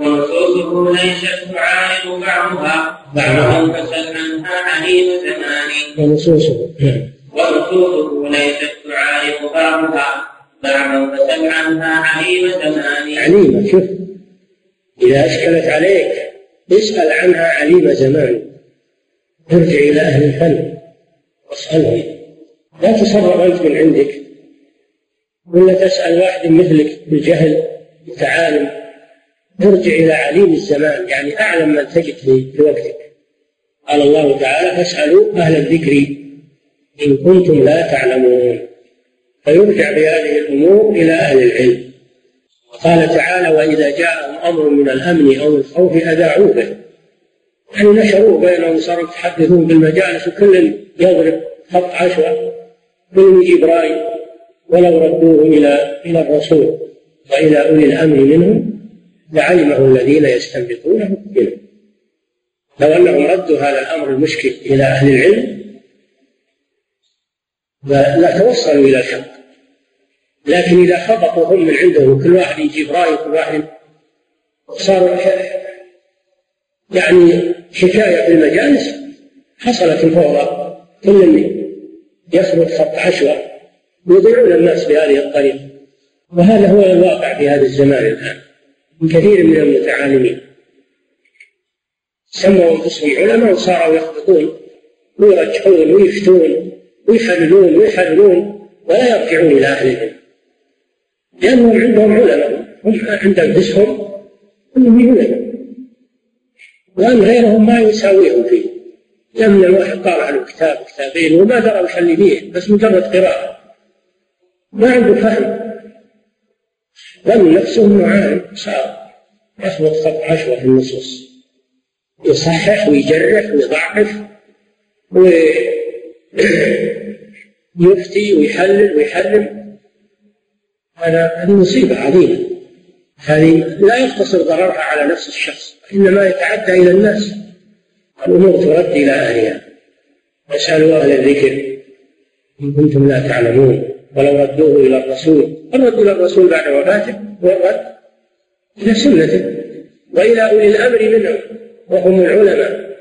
ونصوصه ليست تعارض بعضها بعضها فسل عنها عليم زمان. ونصوصه نعم ونصوصه ليست تعارض بعضها بعضا فسل عنها عليم زمان. عليمة شوف. إذا أشكلت عليك اسأل عنها عليم زمان. ارجع إلى أهل الفن. واسألهم لا تصرف أنت من عندك. ولا تسأل واحد مثلك بالجهل متعالم ارجع إلى عليم الزمان يعني أعلم من تجد في وقتك. قال الله تعالى فاسألوا أهل الذكر إن كنتم لا تعلمون. فيرجع بهذه الأمور إلى أهل العلم. قال تعالى وإذا جاءهم أمر من الأمن أو الخوف أذاعوا به. يعني نشروه بينهم صاروا يتحدثون بالمجالس وكل يضرب خط عشوة كل يجيب ولو ردوه إلى إلى الرسول وإلى أولي الأمر منهم لعلمه الذين يستنبطونه منهم لو أنهم ردوا هذا الأمر المشكل إلى أهل العلم لا توصلوا إلى الحق. لكن إذا خبطوا هم من عندهم كل واحد يجيب رأي وكل واحد صار يعني حكاية في المجالس حصلت الفوضى. كل يخبط خط عشوة يضيعون الناس بهذه الطريقة. وهذا هو الواقع في هذا الزمان الآن. من كثير من المتعالمين. سموا أنفسهم علماء وصاروا يخبطون ويرجحون ويفتون ويحللون ويحللون ولا يرجعون إلى أهل العلم. لأنهم عندهم علماء هم عند أنفسهم أنهم علماء. وأن غيرهم ما يساويهم فيه. لأن الواحد قرأ له كتاب كتابين وما درى وش فيه بس مجرد قراءة. ما عنده فهم. ظن نفسه عالم صار. يخبط خط عشوة في النصوص. يصحح ويجرح ويضعف ويفتي ويحلل ويحرم. هذا هذه مصيبة عظيمة. هذه لا يقتصر ضررها على نفس الشخص إنما يتعدى إلى الناس. الأمور ترد إلى أهلها. فاسألوا أهل الذكر إن كنتم لا تعلمون. ولو ردوه إلى الرسول. الرد إلى الرسول بعد وفاته؟ والرد إلى سنته. وإلى أولي الأمر منهم. وهم العلماء.